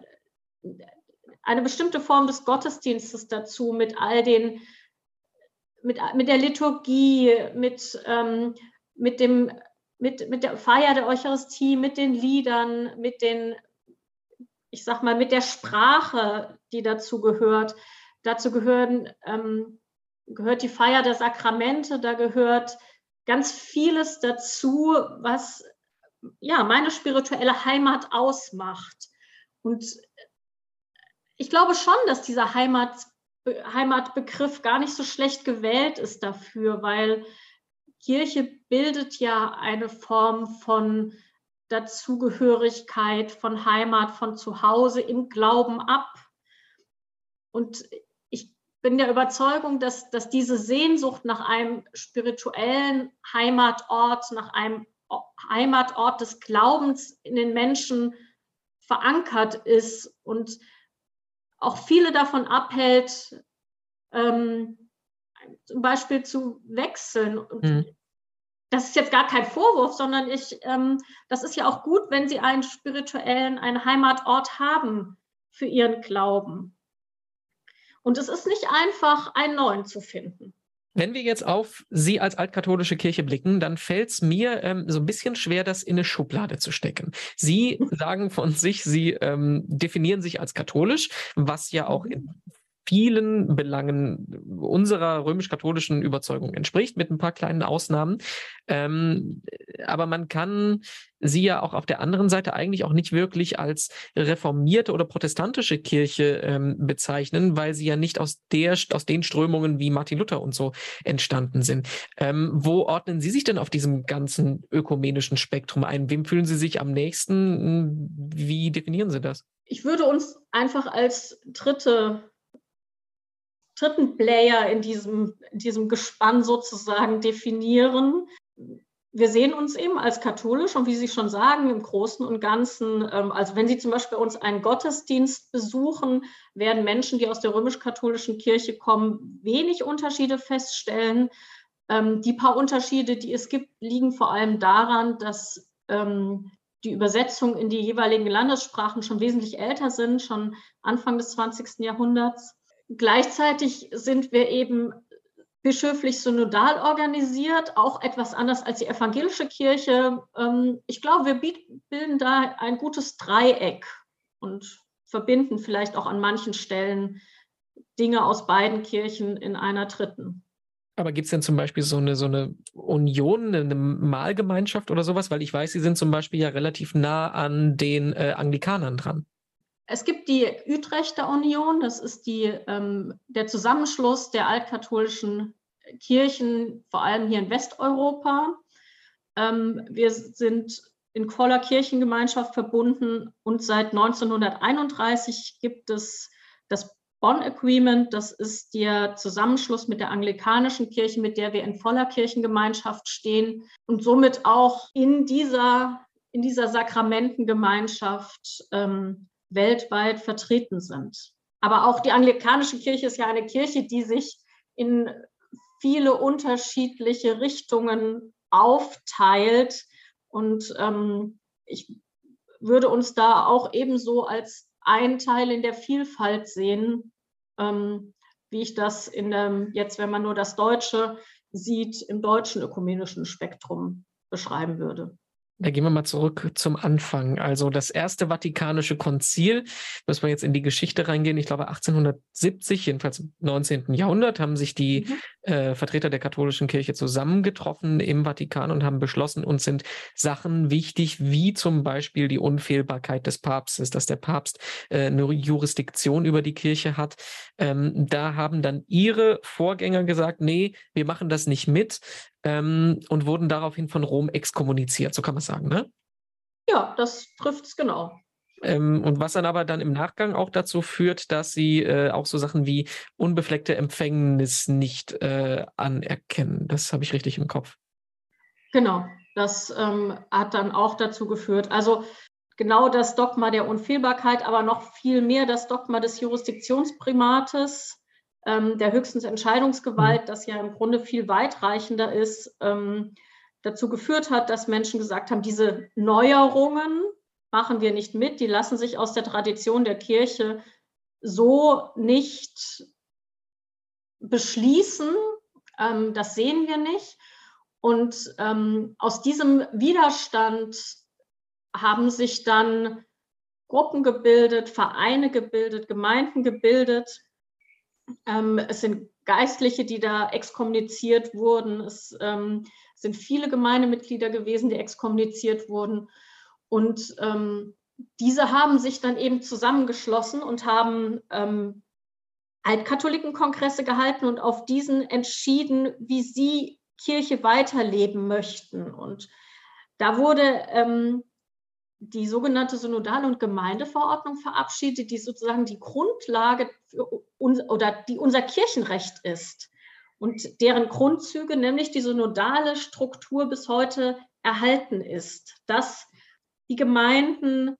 eine bestimmte Form des Gottesdienstes dazu mit all den, mit, mit der Liturgie, mit, ähm, mit, dem, mit, mit der Feier der Eucharistie, mit den Liedern, mit den, ich sag mal, mit der Sprache, die dazu gehört. Dazu gehören, ähm, gehört die Feier der Sakramente, da gehört ganz vieles dazu, was ja meine spirituelle Heimat ausmacht. Und ich glaube schon, dass dieser Heimat, Heimatbegriff gar nicht so schlecht gewählt ist dafür, weil Kirche bildet ja eine Form von Dazugehörigkeit, von Heimat, von Zuhause im Glauben ab. Und ich bin der Überzeugung, dass, dass diese Sehnsucht nach einem spirituellen Heimatort, nach einem Heimatort des Glaubens in den Menschen verankert ist und auch viele davon abhält, ähm, zum Beispiel zu wechseln. Und mhm. Das ist jetzt gar kein Vorwurf, sondern ich, ähm, das ist ja auch gut, wenn Sie einen spirituellen, einen Heimatort haben für Ihren Glauben. Und es ist nicht einfach, einen neuen zu finden. Wenn wir jetzt auf Sie als altkatholische Kirche blicken, dann fällt es mir ähm, so ein bisschen schwer, das in eine Schublade zu stecken. Sie sagen von sich, Sie ähm, definieren sich als katholisch, was ja auch in vielen Belangen unserer römisch-katholischen Überzeugung entspricht, mit ein paar kleinen Ausnahmen. Ähm, aber man kann sie ja auch auf der anderen Seite eigentlich auch nicht wirklich als reformierte oder protestantische Kirche ähm, bezeichnen, weil sie ja nicht aus der aus den Strömungen wie Martin Luther und so entstanden sind. Ähm, wo ordnen Sie sich denn auf diesem ganzen ökumenischen Spektrum ein? Wem fühlen Sie sich am nächsten? Wie definieren Sie das? Ich würde uns einfach als dritte dritten Player in diesem, in diesem Gespann sozusagen definieren. Wir sehen uns eben als katholisch und wie Sie schon sagen, im Großen und Ganzen, ähm, also wenn Sie zum Beispiel uns einen Gottesdienst besuchen, werden Menschen, die aus der römisch-katholischen Kirche kommen, wenig Unterschiede feststellen. Ähm, die paar Unterschiede, die es gibt, liegen vor allem daran, dass ähm, die Übersetzungen in die jeweiligen Landessprachen schon wesentlich älter sind, schon Anfang des 20. Jahrhunderts. Gleichzeitig sind wir eben bischöflich synodal organisiert, auch etwas anders als die evangelische Kirche. Ähm, ich glaube, wir bilden da ein gutes Dreieck und verbinden vielleicht auch an manchen Stellen Dinge aus beiden Kirchen in einer dritten. Aber gibt es denn zum Beispiel so eine, so eine Union, eine Mahlgemeinschaft oder sowas? Weil ich weiß, Sie sind zum Beispiel ja relativ nah an den äh, Anglikanern dran. Es gibt die Utrechter Union, das ist die, ähm, der Zusammenschluss der altkatholischen Kirchen, vor allem hier in Westeuropa. Ähm, wir sind in voller Kirchengemeinschaft verbunden und seit 1931 gibt es das Bonn Agreement. Das ist der Zusammenschluss mit der anglikanischen Kirche, mit der wir in voller Kirchengemeinschaft stehen und somit auch in dieser, in dieser Sakramentengemeinschaft ähm, weltweit vertreten sind. Aber auch die anglikanische Kirche ist ja eine Kirche, die sich in viele unterschiedliche Richtungen aufteilt. Und ähm, ich würde uns da auch ebenso als ein Teil in der Vielfalt sehen, ähm, wie ich das in dem, jetzt, wenn man nur das Deutsche sieht, im deutschen ökumenischen Spektrum beschreiben würde. Da gehen wir mal zurück zum Anfang. Also das erste Vatikanische Konzil, müssen wir jetzt in die Geschichte reingehen. Ich glaube 1870, jedenfalls im 19. Jahrhundert, haben sich die mhm. Äh, Vertreter der katholischen Kirche zusammengetroffen im Vatikan und haben beschlossen, uns sind Sachen wichtig, wie zum Beispiel die Unfehlbarkeit des Papstes, dass der Papst äh, eine Jurisdiktion über die Kirche hat. Ähm, da haben dann ihre Vorgänger gesagt, nee, wir machen das nicht mit ähm, und wurden daraufhin von Rom exkommuniziert, so kann man sagen, ne? Ja, das trifft es genau. Ähm, und was dann aber dann im Nachgang auch dazu führt, dass sie äh, auch so Sachen wie unbefleckte Empfängnis nicht äh, anerkennen. Das habe ich richtig im Kopf. Genau, das ähm, hat dann auch dazu geführt. Also genau das Dogma der Unfehlbarkeit, aber noch viel mehr das Dogma des Jurisdiktionsprimates ähm, der höchstens Entscheidungsgewalt, mhm. das ja im Grunde viel weitreichender ist, ähm, dazu geführt hat, dass Menschen gesagt haben, diese Neuerungen machen wir nicht mit, die lassen sich aus der Tradition der Kirche so nicht beschließen. Ähm, das sehen wir nicht. Und ähm, aus diesem Widerstand haben sich dann Gruppen gebildet, Vereine gebildet, Gemeinden gebildet, ähm, es sind Geistliche, die da exkommuniziert wurden. Es ähm, sind viele Gemeindemitglieder gewesen, die exkommuniziert wurden. Und ähm, diese haben sich dann eben zusammengeschlossen und haben ähm, Altkatholikenkongresse gehalten und auf diesen entschieden, wie sie Kirche weiterleben möchten. Und da wurde ähm, die sogenannte Synodal- und Gemeindeverordnung verabschiedet, die sozusagen die Grundlage uns, oder die unser Kirchenrecht ist und deren Grundzüge, nämlich die synodale Struktur bis heute erhalten ist, dass die Gemeinden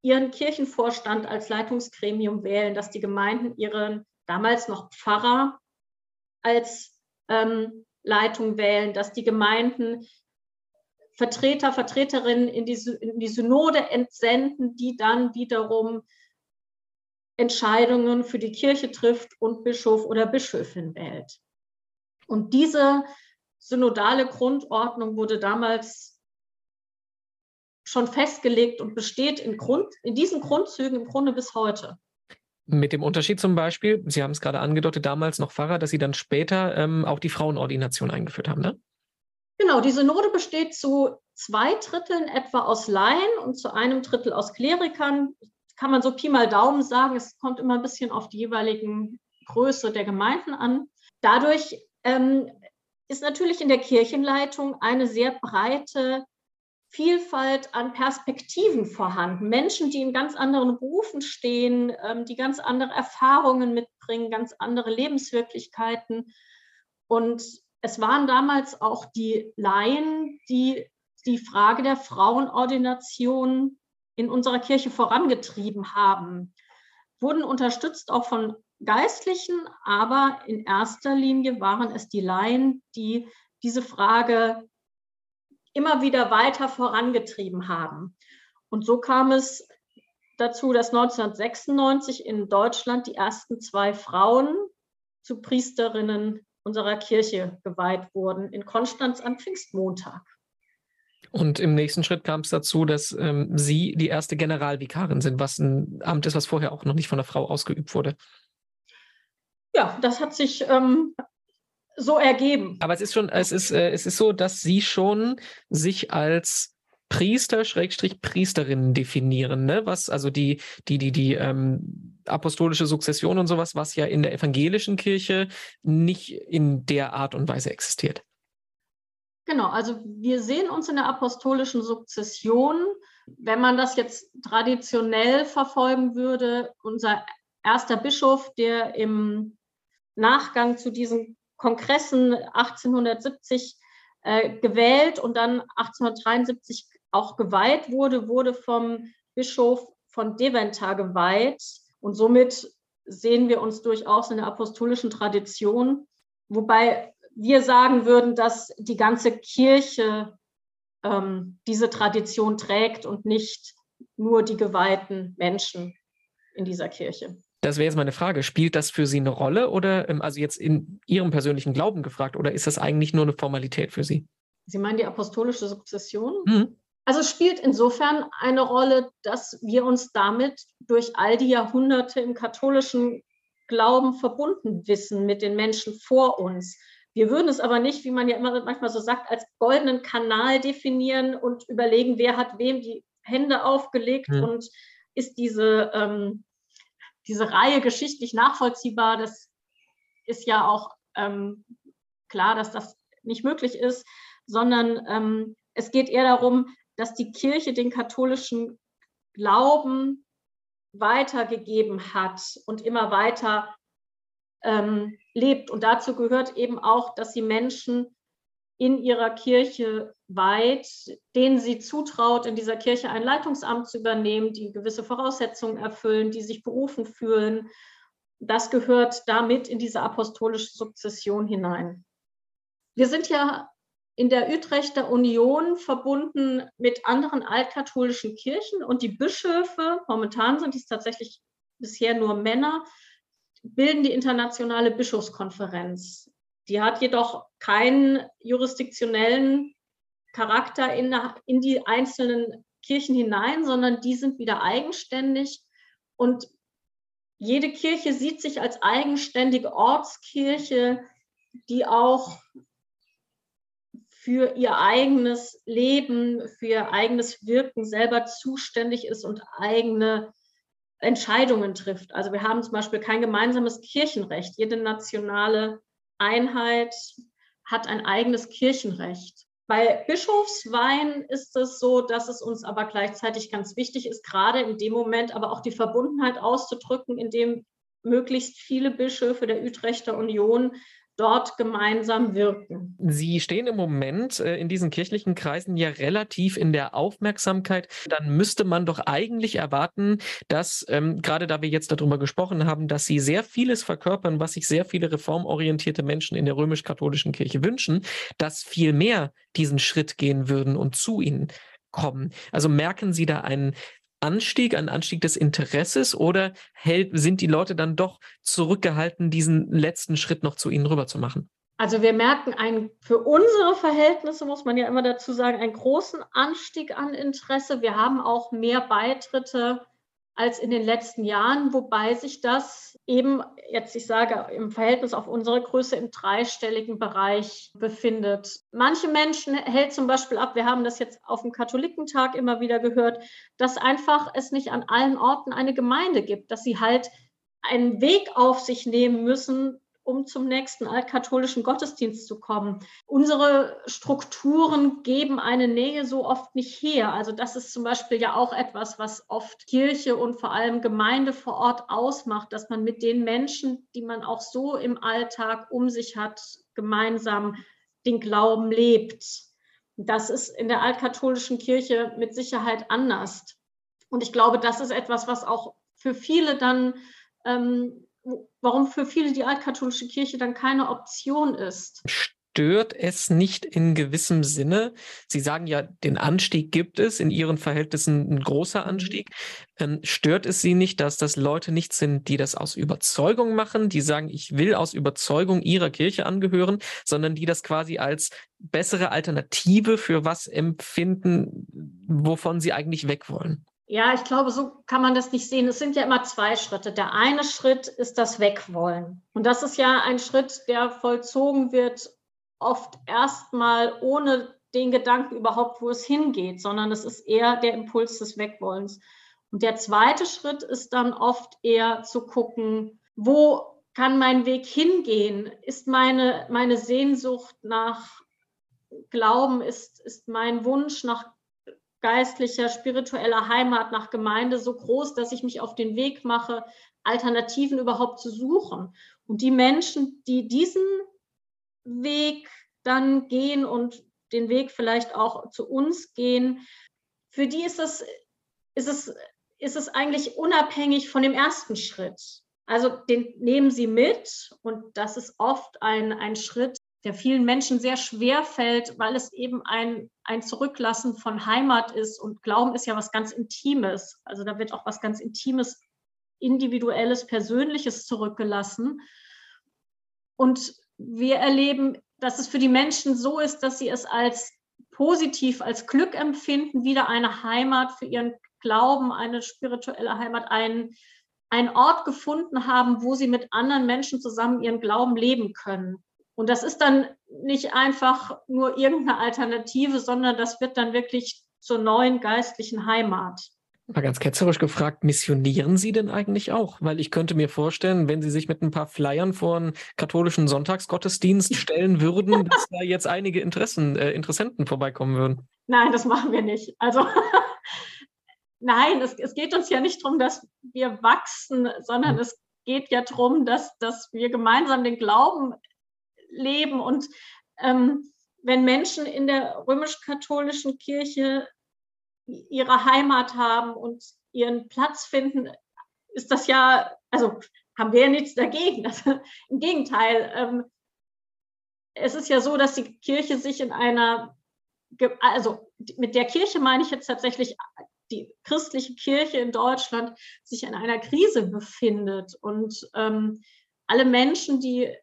ihren Kirchenvorstand als Leitungsgremium wählen, dass die Gemeinden ihren damals noch Pfarrer als ähm, Leitung wählen, dass die Gemeinden Vertreter, Vertreterinnen in die, in die Synode entsenden, die dann wiederum Entscheidungen für die Kirche trifft und Bischof oder Bischöfin wählt. Und diese synodale Grundordnung wurde damals schon festgelegt und besteht in, Grund, in diesen Grundzügen im Grunde bis heute. Mit dem Unterschied zum Beispiel, Sie haben es gerade angedeutet, damals noch Pfarrer, dass Sie dann später ähm, auch die Frauenordination eingeführt haben, ne? Genau, die Synode besteht zu zwei Dritteln etwa aus Laien und zu einem Drittel aus Klerikern. Kann man so Pi mal Daumen sagen. Es kommt immer ein bisschen auf die jeweiligen Größe der Gemeinden an. Dadurch ähm, ist natürlich in der Kirchenleitung eine sehr breite Vielfalt an Perspektiven vorhanden. Menschen, die in ganz anderen Berufen stehen, ähm, die ganz andere Erfahrungen mitbringen, ganz andere Lebenswirklichkeiten. Und es waren damals auch die Laien, die die Frage der Frauenordination in unserer Kirche vorangetrieben haben, wurden unterstützt auch von Geistlichen, aber in erster Linie waren es die Laien, die diese Frage immer wieder weiter vorangetrieben haben. Und so kam es dazu, dass 1996 in Deutschland die ersten zwei Frauen zu Priesterinnen unserer Kirche geweiht wurden, in Konstanz am Pfingstmontag. Und im nächsten Schritt kam es dazu, dass ähm, Sie die erste Generalvikarin sind, was ein Amt ist, was vorher auch noch nicht von einer Frau ausgeübt wurde. Ja, das hat sich ähm, so ergeben. Aber es ist schon, es ist, äh, es ist so, dass Sie schon sich als Priester, Schrägstrich Priesterinnen definieren, ne? Was, also die, die, die, die ähm, apostolische Sukzession und sowas, was ja in der evangelischen Kirche nicht in der Art und Weise existiert. Genau, also wir sehen uns in der apostolischen Sukzession, wenn man das jetzt traditionell verfolgen würde, unser erster Bischof, der im Nachgang zu diesen Kongressen 1870 äh, gewählt und dann 1873 auch geweiht wurde, wurde vom Bischof von Deventer geweiht. Und somit sehen wir uns durchaus in der apostolischen Tradition, wobei wir sagen würden, dass die ganze Kirche ähm, diese Tradition trägt und nicht nur die geweihten Menschen in dieser Kirche. Das wäre jetzt meine Frage. Spielt das für Sie eine Rolle oder, ähm, also jetzt in Ihrem persönlichen Glauben gefragt, oder ist das eigentlich nur eine Formalität für Sie? Sie meinen die apostolische Sukzession? Mhm. Also es spielt insofern eine Rolle, dass wir uns damit durch all die Jahrhunderte im katholischen Glauben verbunden wissen mit den Menschen vor uns. Wir würden es aber nicht, wie man ja immer manchmal so sagt, als goldenen Kanal definieren und überlegen, wer hat wem die Hände aufgelegt mhm. und ist diese, ähm, diese Reihe geschichtlich nachvollziehbar. Das ist ja auch ähm, klar, dass das nicht möglich ist, sondern ähm, es geht eher darum, dass die Kirche den katholischen Glauben weitergegeben hat und immer weiter ähm, lebt. Und dazu gehört eben auch, dass sie Menschen in ihrer Kirche weiht, denen sie zutraut, in dieser Kirche ein Leitungsamt zu übernehmen, die gewisse Voraussetzungen erfüllen, die sich berufen fühlen. Das gehört damit in diese apostolische Sukzession hinein. Wir sind ja in der Utrechter Union verbunden mit anderen altkatholischen Kirchen und die Bischöfe, momentan sind es tatsächlich bisher nur Männer, bilden die internationale Bischofskonferenz. Die hat jedoch keinen jurisdiktionellen Charakter in, in die einzelnen Kirchen hinein, sondern die sind wieder eigenständig und jede Kirche sieht sich als eigenständige Ortskirche, die auch für ihr eigenes Leben, für ihr eigenes Wirken selber zuständig ist und eigene Entscheidungen trifft. Also wir haben zum Beispiel kein gemeinsames Kirchenrecht. Jede nationale Einheit hat ein eigenes Kirchenrecht. Bei Bischofsweihen ist es so, dass es uns aber gleichzeitig ganz wichtig ist, gerade in dem Moment aber auch die Verbundenheit auszudrücken, indem möglichst viele Bischöfe der Utrechter Union dort gemeinsam wirken. Sie stehen im Moment äh, in diesen kirchlichen Kreisen ja relativ in der Aufmerksamkeit. Dann müsste man doch eigentlich erwarten, dass, ähm, gerade da wir jetzt darüber gesprochen haben, dass Sie sehr vieles verkörpern, was sich sehr viele reformorientierte Menschen in der römisch-katholischen Kirche wünschen, dass viel mehr diesen Schritt gehen würden und zu Ihnen kommen. Also merken Sie da einen Anstieg, ein Anstieg des Interesses oder hält, sind die Leute dann doch zurückgehalten, diesen letzten Schritt noch zu ihnen rüber zu machen? Also wir merken einen, für unsere Verhältnisse, muss man ja immer dazu sagen, einen großen Anstieg an Interesse. Wir haben auch mehr Beitritte als in den letzten Jahren, wobei sich das eben jetzt, ich sage, im Verhältnis auf unsere Größe im dreistelligen Bereich befindet. Manche Menschen hält zum Beispiel ab, wir haben das jetzt auf dem Katholikentag immer wieder gehört, dass einfach es nicht an allen Orten eine Gemeinde gibt, dass sie halt einen Weg auf sich nehmen müssen, um zum nächsten altkatholischen Gottesdienst zu kommen. Unsere Strukturen geben eine Nähe so oft nicht her. Also das ist zum Beispiel ja auch etwas, was oft Kirche und vor allem Gemeinde vor Ort ausmacht, dass man mit den Menschen, die man auch so im Alltag um sich hat, gemeinsam den Glauben lebt. Das ist in der altkatholischen Kirche mit Sicherheit anders. Und ich glaube, das ist etwas, was auch für viele dann ähm, warum für viele die altkatholische Kirche dann keine Option ist. Stört es nicht in gewissem Sinne? Sie sagen ja, den Anstieg gibt es, in Ihren Verhältnissen ein großer mhm. Anstieg. Ähm, stört es Sie nicht, dass das Leute nicht sind, die das aus Überzeugung machen, die sagen, ich will aus Überzeugung Ihrer Kirche angehören, sondern die das quasi als bessere Alternative für was empfinden, wovon sie eigentlich weg wollen? Ja, ich glaube, so kann man das nicht sehen. Es sind ja immer zwei Schritte. Der eine Schritt ist das Wegwollen. Und das ist ja ein Schritt, der vollzogen wird, oft erstmal ohne den Gedanken überhaupt, wo es hingeht, sondern es ist eher der Impuls des Wegwollens. Und der zweite Schritt ist dann oft eher zu gucken, wo kann mein Weg hingehen? Ist meine, meine Sehnsucht nach Glauben, ist, ist mein Wunsch nach geistlicher, spiritueller Heimat, nach Gemeinde so groß, dass ich mich auf den Weg mache, Alternativen überhaupt zu suchen. Und die Menschen, die diesen Weg dann gehen und den Weg vielleicht auch zu uns gehen, für die ist es, ist es, ist es eigentlich unabhängig von dem ersten Schritt. Also den nehmen sie mit und das ist oft ein, ein Schritt, der vielen Menschen sehr schwer fällt, weil es eben ein, ein Zurücklassen von Heimat ist. Und Glauben ist ja was ganz Intimes. Also da wird auch was ganz Intimes, Individuelles, Persönliches zurückgelassen. Und wir erleben, dass es für die Menschen so ist, dass sie es als positiv, als Glück empfinden, wieder eine Heimat für ihren Glauben, eine spirituelle Heimat, einen, einen Ort gefunden haben, wo sie mit anderen Menschen zusammen ihren Glauben leben können. Und das ist dann nicht einfach nur irgendeine Alternative, sondern das wird dann wirklich zur neuen geistlichen Heimat. Mal ganz ketzerisch gefragt, missionieren Sie denn eigentlich auch? Weil ich könnte mir vorstellen, wenn Sie sich mit ein paar Flyern vor einen katholischen Sonntagsgottesdienst stellen würden, dass da jetzt einige Interessen, äh, Interessenten vorbeikommen würden. Nein, das machen wir nicht. Also nein, es, es geht uns ja nicht darum, dass wir wachsen, sondern hm. es geht ja darum, dass, dass wir gemeinsam den Glauben leben. Und ähm, wenn Menschen in der römisch-katholischen Kirche ihre Heimat haben und ihren Platz finden, ist das ja, also haben wir ja nichts dagegen. Also, Im Gegenteil, ähm, es ist ja so, dass die Kirche sich in einer, also mit der Kirche meine ich jetzt tatsächlich die christliche Kirche in Deutschland sich in einer Krise befindet und ähm, alle Menschen, die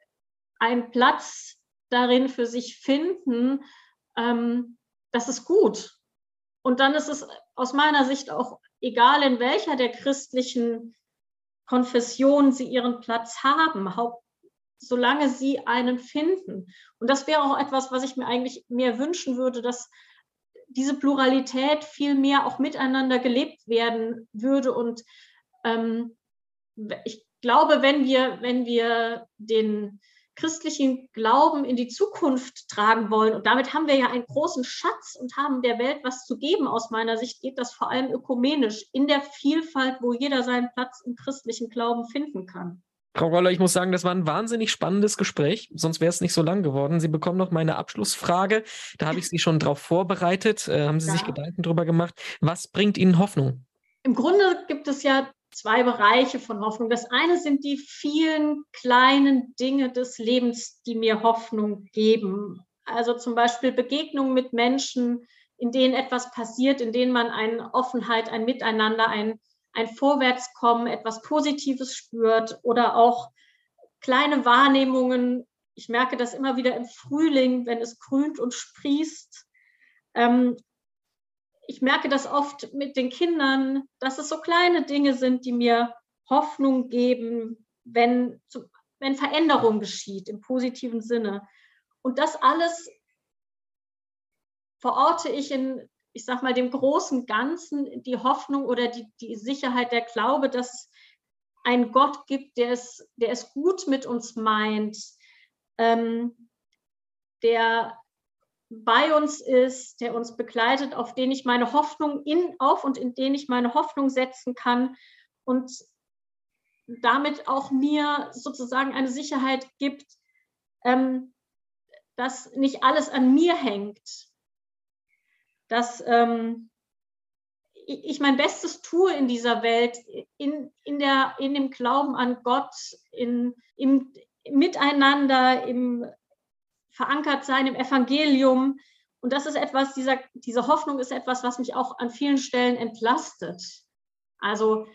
einen Platz darin für sich finden, ähm, das ist gut. Und dann ist es aus meiner Sicht auch egal, in welcher der christlichen Konfessionen sie ihren Platz haben, solange sie einen finden. Und das wäre auch etwas, was ich mir eigentlich mehr wünschen würde, dass diese Pluralität viel mehr auch miteinander gelebt werden würde. Und ähm, ich glaube, wenn wir, wenn wir den christlichen Glauben in die Zukunft tragen wollen. Und damit haben wir ja einen großen Schatz und haben der Welt was zu geben. Aus meiner Sicht geht das vor allem ökumenisch in der Vielfalt, wo jeder seinen Platz im christlichen Glauben finden kann. Frau Roller, ich muss sagen, das war ein wahnsinnig spannendes Gespräch, sonst wäre es nicht so lang geworden. Sie bekommen noch meine Abschlussfrage. Da habe ich Sie schon darauf vorbereitet. Äh, haben Sie ja. sich Gedanken darüber gemacht? Was bringt Ihnen Hoffnung? Im Grunde gibt es ja zwei Bereiche von Hoffnung. Das eine sind die vielen kleinen Dinge des Lebens, die mir Hoffnung geben. Also zum Beispiel Begegnungen mit Menschen, in denen etwas passiert, in denen man eine Offenheit, ein Miteinander, ein, ein Vorwärtskommen, etwas Positives spürt oder auch kleine Wahrnehmungen. Ich merke das immer wieder im Frühling, wenn es grünt und sprießt. Ähm, ich merke das oft mit den Kindern, dass es so kleine Dinge sind, die mir Hoffnung geben, wenn, wenn Veränderung geschieht im positiven Sinne. Und das alles verorte ich in, ich sag mal, dem großen Ganzen, die Hoffnung oder die, die Sicherheit, der Glaube, dass es einen Gott gibt, der es, der es gut mit uns meint, ähm, der bei uns ist, der uns begleitet, auf den ich meine Hoffnung in, auf und in den ich meine Hoffnung setzen kann und damit auch mir sozusagen eine Sicherheit gibt, ähm, dass nicht alles an mir hängt, dass ähm, ich mein Bestes tue in dieser Welt, in, in, der, in dem Glauben an Gott, in, im Miteinander, im verankert sein im Evangelium. Und das ist etwas, dieser, diese Hoffnung ist etwas, was mich auch an vielen Stellen entlastet. Also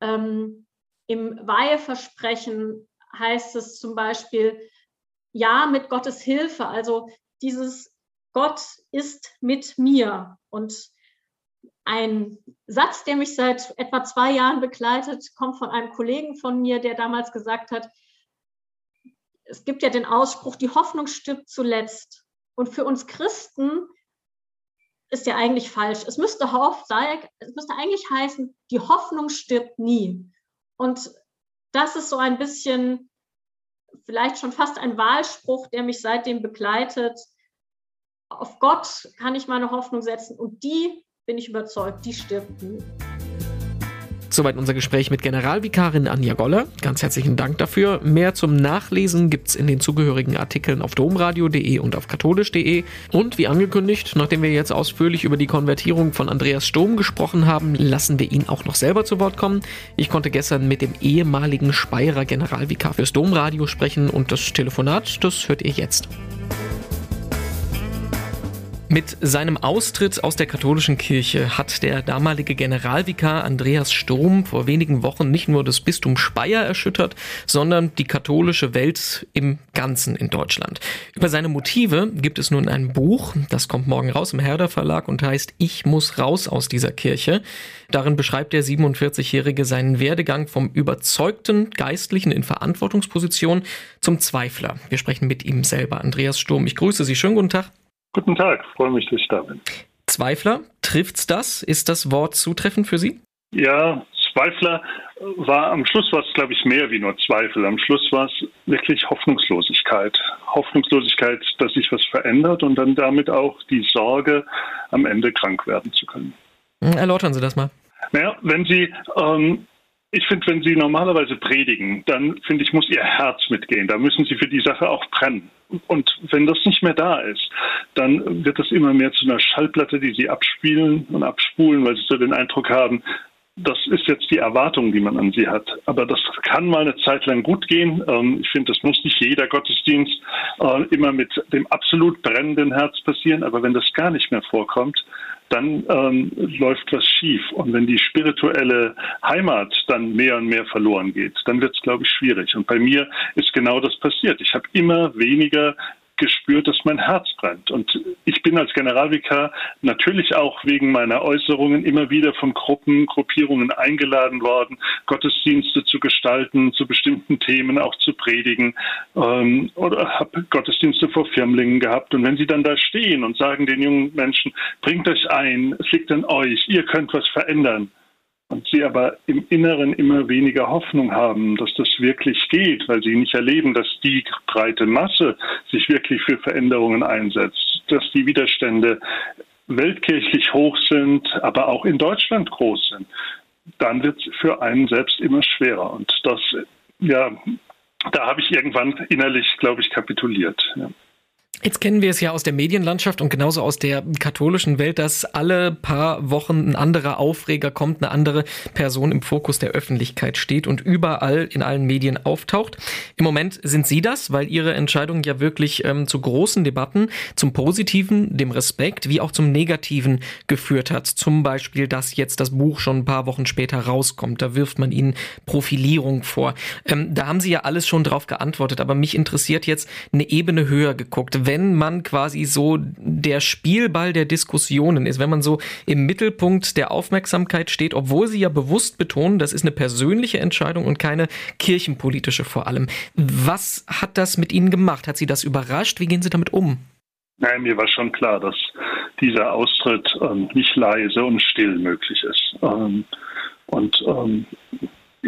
ähm, im Weiheversprechen heißt es zum Beispiel, ja, mit Gottes Hilfe. Also dieses Gott ist mit mir. Und ein Satz, der mich seit etwa zwei Jahren begleitet, kommt von einem Kollegen von mir, der damals gesagt hat, es gibt ja den Ausspruch, die Hoffnung stirbt zuletzt. Und für uns Christen ist ja eigentlich falsch. Es müsste, es müsste eigentlich heißen, die Hoffnung stirbt nie. Und das ist so ein bisschen, vielleicht schon fast ein Wahlspruch, der mich seitdem begleitet. Auf Gott kann ich meine Hoffnung setzen und die, bin ich überzeugt, die stirbt nie. Soweit unser Gespräch mit Generalvikarin Anja Goller. Ganz herzlichen Dank dafür. Mehr zum Nachlesen gibt es in den zugehörigen Artikeln auf domradio.de und auf katholisch.de. Und wie angekündigt, nachdem wir jetzt ausführlich über die Konvertierung von Andreas Sturm gesprochen haben, lassen wir ihn auch noch selber zu Wort kommen. Ich konnte gestern mit dem ehemaligen Speyerer Generalvikar fürs Domradio sprechen und das Telefonat, das hört ihr jetzt. Mit seinem Austritt aus der katholischen Kirche hat der damalige Generalvikar Andreas Sturm vor wenigen Wochen nicht nur das Bistum Speyer erschüttert, sondern die katholische Welt im Ganzen in Deutschland. Über seine Motive gibt es nun ein Buch, das kommt morgen raus im Herder Verlag und heißt Ich muss raus aus dieser Kirche. Darin beschreibt der 47-Jährige seinen Werdegang vom überzeugten Geistlichen in Verantwortungsposition zum Zweifler. Wir sprechen mit ihm selber. Andreas Sturm, ich grüße Sie. Schönen guten Tag. Guten Tag, freue mich, dass ich da bin. Zweifler, trifft's das? Ist das Wort zutreffend für Sie? Ja, Zweifler war am Schluss war es, glaube ich, mehr wie nur Zweifel. Am Schluss war es wirklich Hoffnungslosigkeit. Hoffnungslosigkeit, dass sich was verändert und dann damit auch die Sorge, am Ende krank werden zu können. Hm, erläutern Sie das mal. Naja, wenn Sie ähm, ich finde, wenn Sie normalerweise predigen, dann finde ich, muss Ihr Herz mitgehen. Da müssen Sie für die Sache auch brennen. Und wenn das nicht mehr da ist, dann wird das immer mehr zu einer Schallplatte, die Sie abspielen und abspulen, weil Sie so den Eindruck haben, das ist jetzt die Erwartung, die man an sie hat. Aber das kann mal eine Zeit lang gut gehen. Ähm, ich finde, das muss nicht jeder Gottesdienst äh, immer mit dem absolut brennenden Herz passieren. Aber wenn das gar nicht mehr vorkommt, dann ähm, läuft was schief. Und wenn die spirituelle Heimat dann mehr und mehr verloren geht, dann wird es, glaube ich, schwierig. Und bei mir ist genau das passiert. Ich habe immer weniger gespürt, dass mein Herz brennt. Und ich bin als Generalvikar natürlich auch wegen meiner Äußerungen immer wieder von Gruppen, Gruppierungen eingeladen worden, Gottesdienste zu gestalten, zu bestimmten Themen auch zu predigen ähm, oder habe Gottesdienste vor Firmlingen gehabt. Und wenn sie dann da stehen und sagen den jungen Menschen, bringt euch ein, es liegt an euch, ihr könnt was verändern, und sie aber im Inneren immer weniger Hoffnung haben, dass das wirklich geht, weil sie nicht erleben, dass die breite Masse sich wirklich für Veränderungen einsetzt, dass die Widerstände weltkirchlich hoch sind, aber auch in Deutschland groß sind, dann wird es für einen selbst immer schwerer. Und das, ja, da habe ich irgendwann innerlich, glaube ich, kapituliert. Ja. Jetzt kennen wir es ja aus der Medienlandschaft und genauso aus der katholischen Welt, dass alle paar Wochen ein anderer Aufreger kommt, eine andere Person im Fokus der Öffentlichkeit steht und überall in allen Medien auftaucht. Im Moment sind Sie das, weil Ihre Entscheidung ja wirklich ähm, zu großen Debatten, zum Positiven, dem Respekt, wie auch zum Negativen geführt hat. Zum Beispiel, dass jetzt das Buch schon ein paar Wochen später rauskommt. Da wirft man Ihnen Profilierung vor. Ähm, da haben Sie ja alles schon drauf geantwortet, aber mich interessiert jetzt eine Ebene höher geguckt wenn man quasi so der Spielball der Diskussionen ist, wenn man so im Mittelpunkt der Aufmerksamkeit steht, obwohl sie ja bewusst betonen, das ist eine persönliche Entscheidung und keine kirchenpolitische vor allem. Was hat das mit Ihnen gemacht? Hat Sie das überrascht? Wie gehen Sie damit um? Nein, mir war schon klar, dass dieser Austritt ähm, nicht leise und still möglich ist. Ähm, und ähm,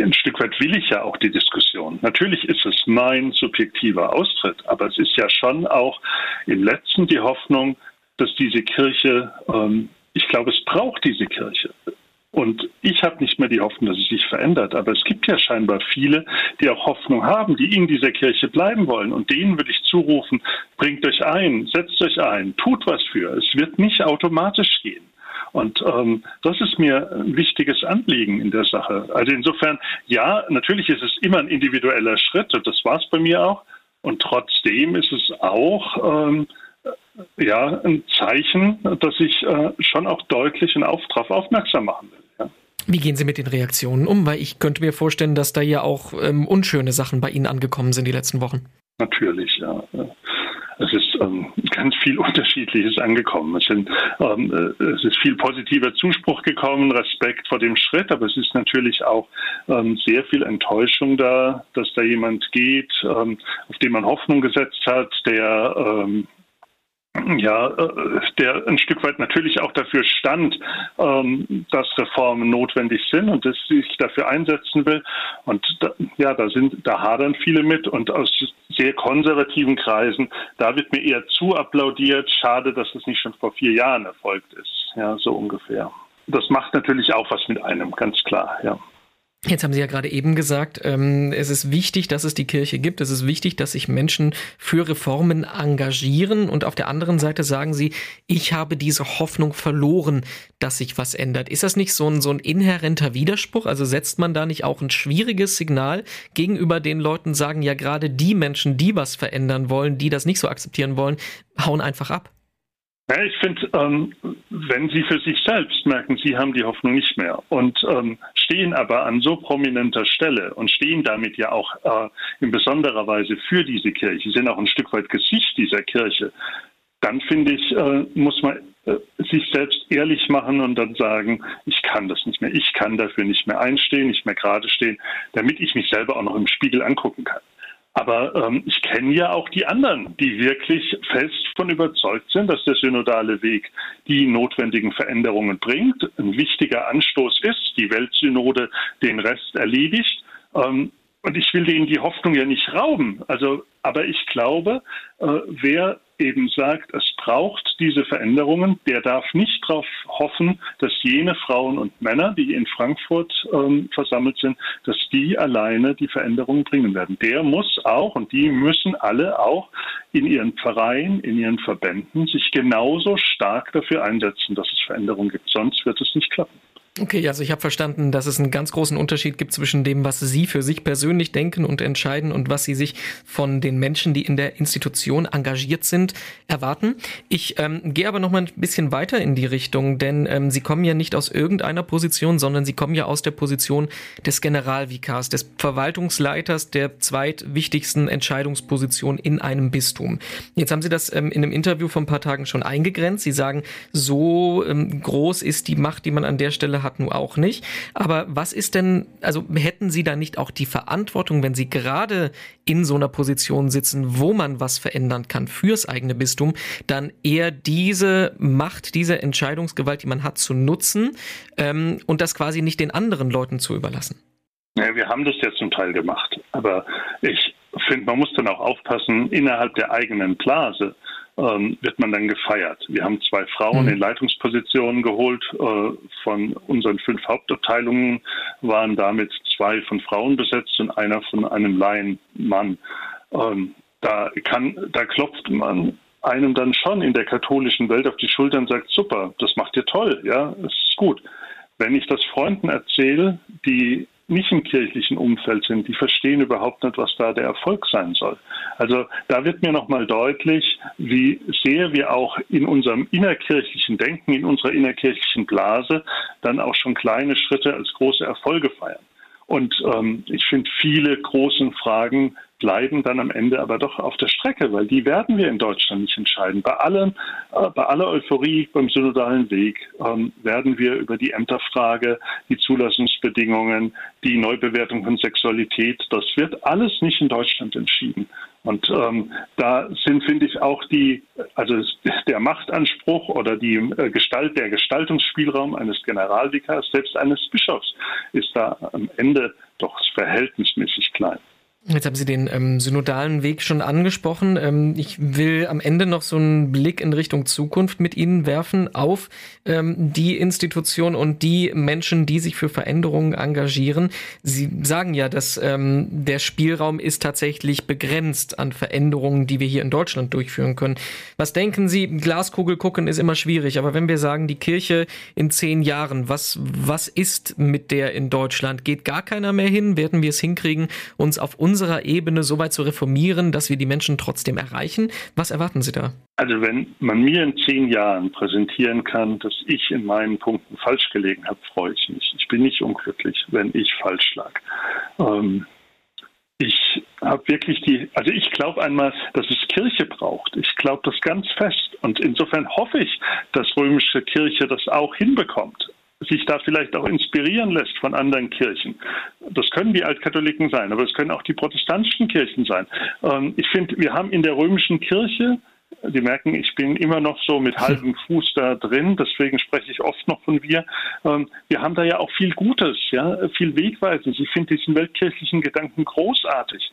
ein Stück weit will ich ja auch die Diskussion. Natürlich ist es mein subjektiver Austritt, aber es ist ja schon auch im letzten die Hoffnung, dass diese Kirche, ähm, ich glaube, es braucht diese Kirche. Und ich habe nicht mehr die Hoffnung, dass es sich verändert. Aber es gibt ja scheinbar viele, die auch Hoffnung haben, die in dieser Kirche bleiben wollen. Und denen würde ich zurufen, bringt euch ein, setzt euch ein, tut was für. Es wird nicht automatisch gehen. Und ähm, das ist mir ein wichtiges Anliegen in der Sache. Also insofern, ja, natürlich ist es immer ein individueller Schritt und das war es bei mir auch. Und trotzdem ist es auch ähm, ja, ein Zeichen, dass ich äh, schon auch deutlich und auf, darauf aufmerksam machen will. Ja. Wie gehen Sie mit den Reaktionen um? Weil ich könnte mir vorstellen, dass da ja auch ähm, unschöne Sachen bei Ihnen angekommen sind die letzten Wochen. Natürlich, ja ähm, ganz viel Unterschiedliches angekommen. Es, sind, ähm, äh, es ist viel positiver Zuspruch gekommen, Respekt vor dem Schritt, aber es ist natürlich auch ähm, sehr viel Enttäuschung da, dass da jemand geht, ähm, auf den man Hoffnung gesetzt hat, der ähm, ja, äh, der ein Stück weit natürlich auch dafür stand, ähm, dass Reformen notwendig sind und dass sich dafür einsetzen will. Und da, ja, da sind, da hadern viele mit und aus sehr konservativen Kreisen, da wird mir eher zu applaudiert. Schade, dass es nicht schon vor vier Jahren erfolgt ist. Ja, so ungefähr. Das macht natürlich auch was mit einem, ganz klar, ja. Jetzt haben Sie ja gerade eben gesagt, ähm, es ist wichtig, dass es die Kirche gibt. Es ist wichtig, dass sich Menschen für Reformen engagieren. Und auf der anderen Seite sagen Sie, ich habe diese Hoffnung verloren, dass sich was ändert. Ist das nicht so ein, so ein inhärenter Widerspruch? Also setzt man da nicht auch ein schwieriges Signal gegenüber den Leuten, sagen ja gerade die Menschen, die was verändern wollen, die das nicht so akzeptieren wollen, hauen einfach ab? Ja, ich finde, ähm, wenn Sie für sich selbst merken, Sie haben die Hoffnung nicht mehr und ähm, stehen aber an so prominenter Stelle und stehen damit ja auch äh, in besonderer Weise für diese Kirche, sind auch ein Stück weit Gesicht dieser Kirche, dann finde ich, äh, muss man äh, sich selbst ehrlich machen und dann sagen, ich kann das nicht mehr, ich kann dafür nicht mehr einstehen, nicht mehr gerade stehen, damit ich mich selber auch noch im Spiegel angucken kann. Aber ähm, ich kenne ja auch die anderen, die wirklich fest von überzeugt sind, dass der synodale Weg die notwendigen Veränderungen bringt, ein wichtiger Anstoß ist, die Weltsynode den Rest erledigt. Ähm, und ich will denen die Hoffnung ja nicht rauben. Also, aber ich glaube, äh, wer eben sagt, es braucht diese Veränderungen, der darf nicht darauf hoffen, dass jene Frauen und Männer, die in Frankfurt ähm, versammelt sind, dass die alleine die Veränderungen bringen werden. Der muss auch und die müssen alle auch in ihren Vereinen, in ihren Verbänden sich genauso stark dafür einsetzen, dass es Veränderungen gibt. Sonst wird es nicht klappen. Okay, also ich habe verstanden, dass es einen ganz großen Unterschied gibt zwischen dem, was Sie für sich persönlich denken und entscheiden und was Sie sich von den Menschen, die in der Institution engagiert sind, erwarten. Ich ähm, gehe aber noch mal ein bisschen weiter in die Richtung, denn ähm, Sie kommen ja nicht aus irgendeiner Position, sondern Sie kommen ja aus der Position des Generalvikars, des Verwaltungsleiters der zweitwichtigsten Entscheidungsposition in einem Bistum. Jetzt haben Sie das ähm, in einem Interview vor ein paar Tagen schon eingegrenzt. Sie sagen, so ähm, groß ist die Macht, die man an der Stelle hat nun auch nicht. Aber was ist denn, also hätten Sie da nicht auch die Verantwortung, wenn Sie gerade in so einer Position sitzen, wo man was verändern kann fürs eigene Bistum, dann eher diese Macht, diese Entscheidungsgewalt, die man hat, zu nutzen ähm, und das quasi nicht den anderen Leuten zu überlassen? Ja, wir haben das ja zum Teil gemacht. Aber ich finde, man muss dann auch aufpassen, innerhalb der eigenen Blase ähm, wird man dann gefeiert. Wir haben zwei Frauen mhm. in Leitungspositionen geholt. Äh, von unseren fünf Hauptabteilungen waren damit zwei von Frauen besetzt und einer von einem Laienmann. Ähm, da, kann, da klopft man einem dann schon in der katholischen Welt auf die Schulter und sagt, super, das macht ihr toll, ja, es ist gut. Wenn ich das Freunden erzähle, die nicht im kirchlichen Umfeld sind, die verstehen überhaupt nicht, was da der Erfolg sein soll. Also da wird mir nochmal deutlich, wie sehr wir auch in unserem innerkirchlichen Denken, in unserer innerkirchlichen Blase dann auch schon kleine Schritte als große Erfolge feiern. Und ähm, ich finde, viele großen Fragen bleiben dann am Ende aber doch auf der Strecke, weil die werden wir in Deutschland nicht entscheiden. Bei allem, äh, bei aller Euphorie beim synodalen Weg ähm, werden wir über die Ämterfrage, die Zulassungsbedingungen, die Neubewertung von Sexualität, das wird alles nicht in Deutschland entschieden. Und ähm, da sind, finde ich, auch die, also der Machtanspruch oder die äh, Gestalt, der Gestaltungsspielraum eines Generalvikars, selbst eines Bischofs, ist da am Ende doch verhältnismäßig klein. Jetzt haben Sie den ähm, synodalen Weg schon angesprochen. Ähm, ich will am Ende noch so einen Blick in Richtung Zukunft mit Ihnen werfen auf ähm, die Institution und die Menschen, die sich für Veränderungen engagieren. Sie sagen ja, dass ähm, der Spielraum ist tatsächlich begrenzt an Veränderungen, die wir hier in Deutschland durchführen können. Was denken Sie? Glaskugel gucken ist immer schwierig, aber wenn wir sagen, die Kirche in zehn Jahren, was, was ist mit der in Deutschland? Geht gar keiner mehr hin? Werden wir es hinkriegen, uns auf uns unserer Ebene so weit zu reformieren, dass wir die Menschen trotzdem erreichen? Was erwarten Sie da? Also wenn man mir in zehn Jahren präsentieren kann, dass ich in meinen Punkten falsch gelegen habe, freue ich mich. Ich bin nicht unglücklich, wenn ich falsch lag. Ähm, ich habe wirklich die, also ich glaube einmal, dass es Kirche braucht. Ich glaube das ganz fest. Und insofern hoffe ich, dass römische Kirche das auch hinbekommt sich da vielleicht auch inspirieren lässt von anderen Kirchen. Das können die Altkatholiken sein, aber es können auch die protestantischen Kirchen sein. Ähm, ich finde, wir haben in der römischen Kirche die merken, ich bin immer noch so mit halbem Fuß da drin, deswegen spreche ich oft noch von wir. Ähm, wir haben da ja auch viel Gutes, ja, viel Wegweisendes. Ich finde diesen weltkirchlichen Gedanken großartig.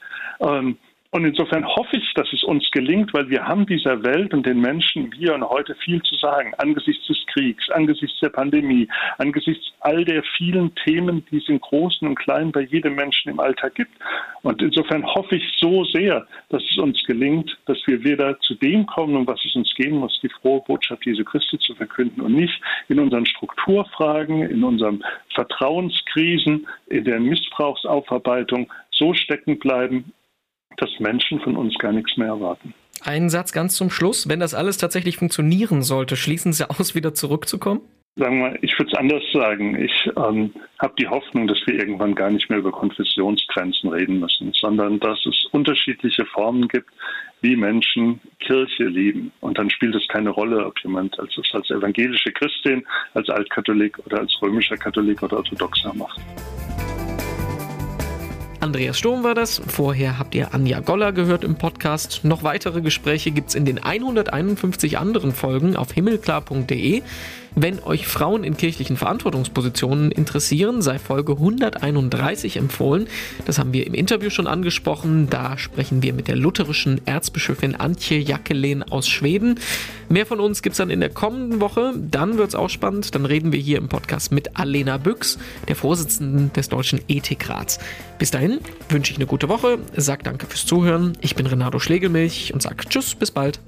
Und insofern hoffe ich, dass es uns gelingt, weil wir haben dieser Welt und den Menschen hier und heute viel zu sagen, angesichts des Kriegs, angesichts der Pandemie, angesichts all der vielen Themen, die es im Großen und Kleinen bei jedem Menschen im Alltag gibt. Und insofern hoffe ich so sehr, dass es uns gelingt, dass wir wieder zu dem kommen, um was es uns gehen muss, die frohe Botschaft Jesu Christi zu verkünden und nicht in unseren Strukturfragen, in unseren Vertrauenskrisen, in der Missbrauchsaufarbeitung so stecken bleiben, dass Menschen von uns gar nichts mehr erwarten. Ein Satz ganz zum Schluss. Wenn das alles tatsächlich funktionieren sollte, schließen Sie aus, wieder zurückzukommen? Sagen wir, ich würde es anders sagen. Ich ähm, habe die Hoffnung, dass wir irgendwann gar nicht mehr über Konfessionsgrenzen reden müssen, sondern dass es unterschiedliche Formen gibt, wie Menschen Kirche lieben. Und dann spielt es keine Rolle, ob jemand als, als evangelische Christin, als Altkatholik oder als römischer Katholik oder Orthodoxer macht. Andreas Sturm war das. Vorher habt ihr Anja Goller gehört im Podcast. Noch weitere Gespräche gibt es in den 151 anderen Folgen auf himmelklar.de. Wenn euch Frauen in kirchlichen Verantwortungspositionen interessieren, sei Folge 131 empfohlen. Das haben wir im Interview schon angesprochen. Da sprechen wir mit der lutherischen Erzbischöfin Antje Jackelin aus Schweden. Mehr von uns gibt es dann in der kommenden Woche. Dann wird es auch spannend. Dann reden wir hier im Podcast mit Alena Büchs, der Vorsitzenden des Deutschen Ethikrats. Bis dahin wünsche ich eine gute Woche, sag danke fürs Zuhören. Ich bin Renato Schlegelmilch und sag Tschüss, bis bald.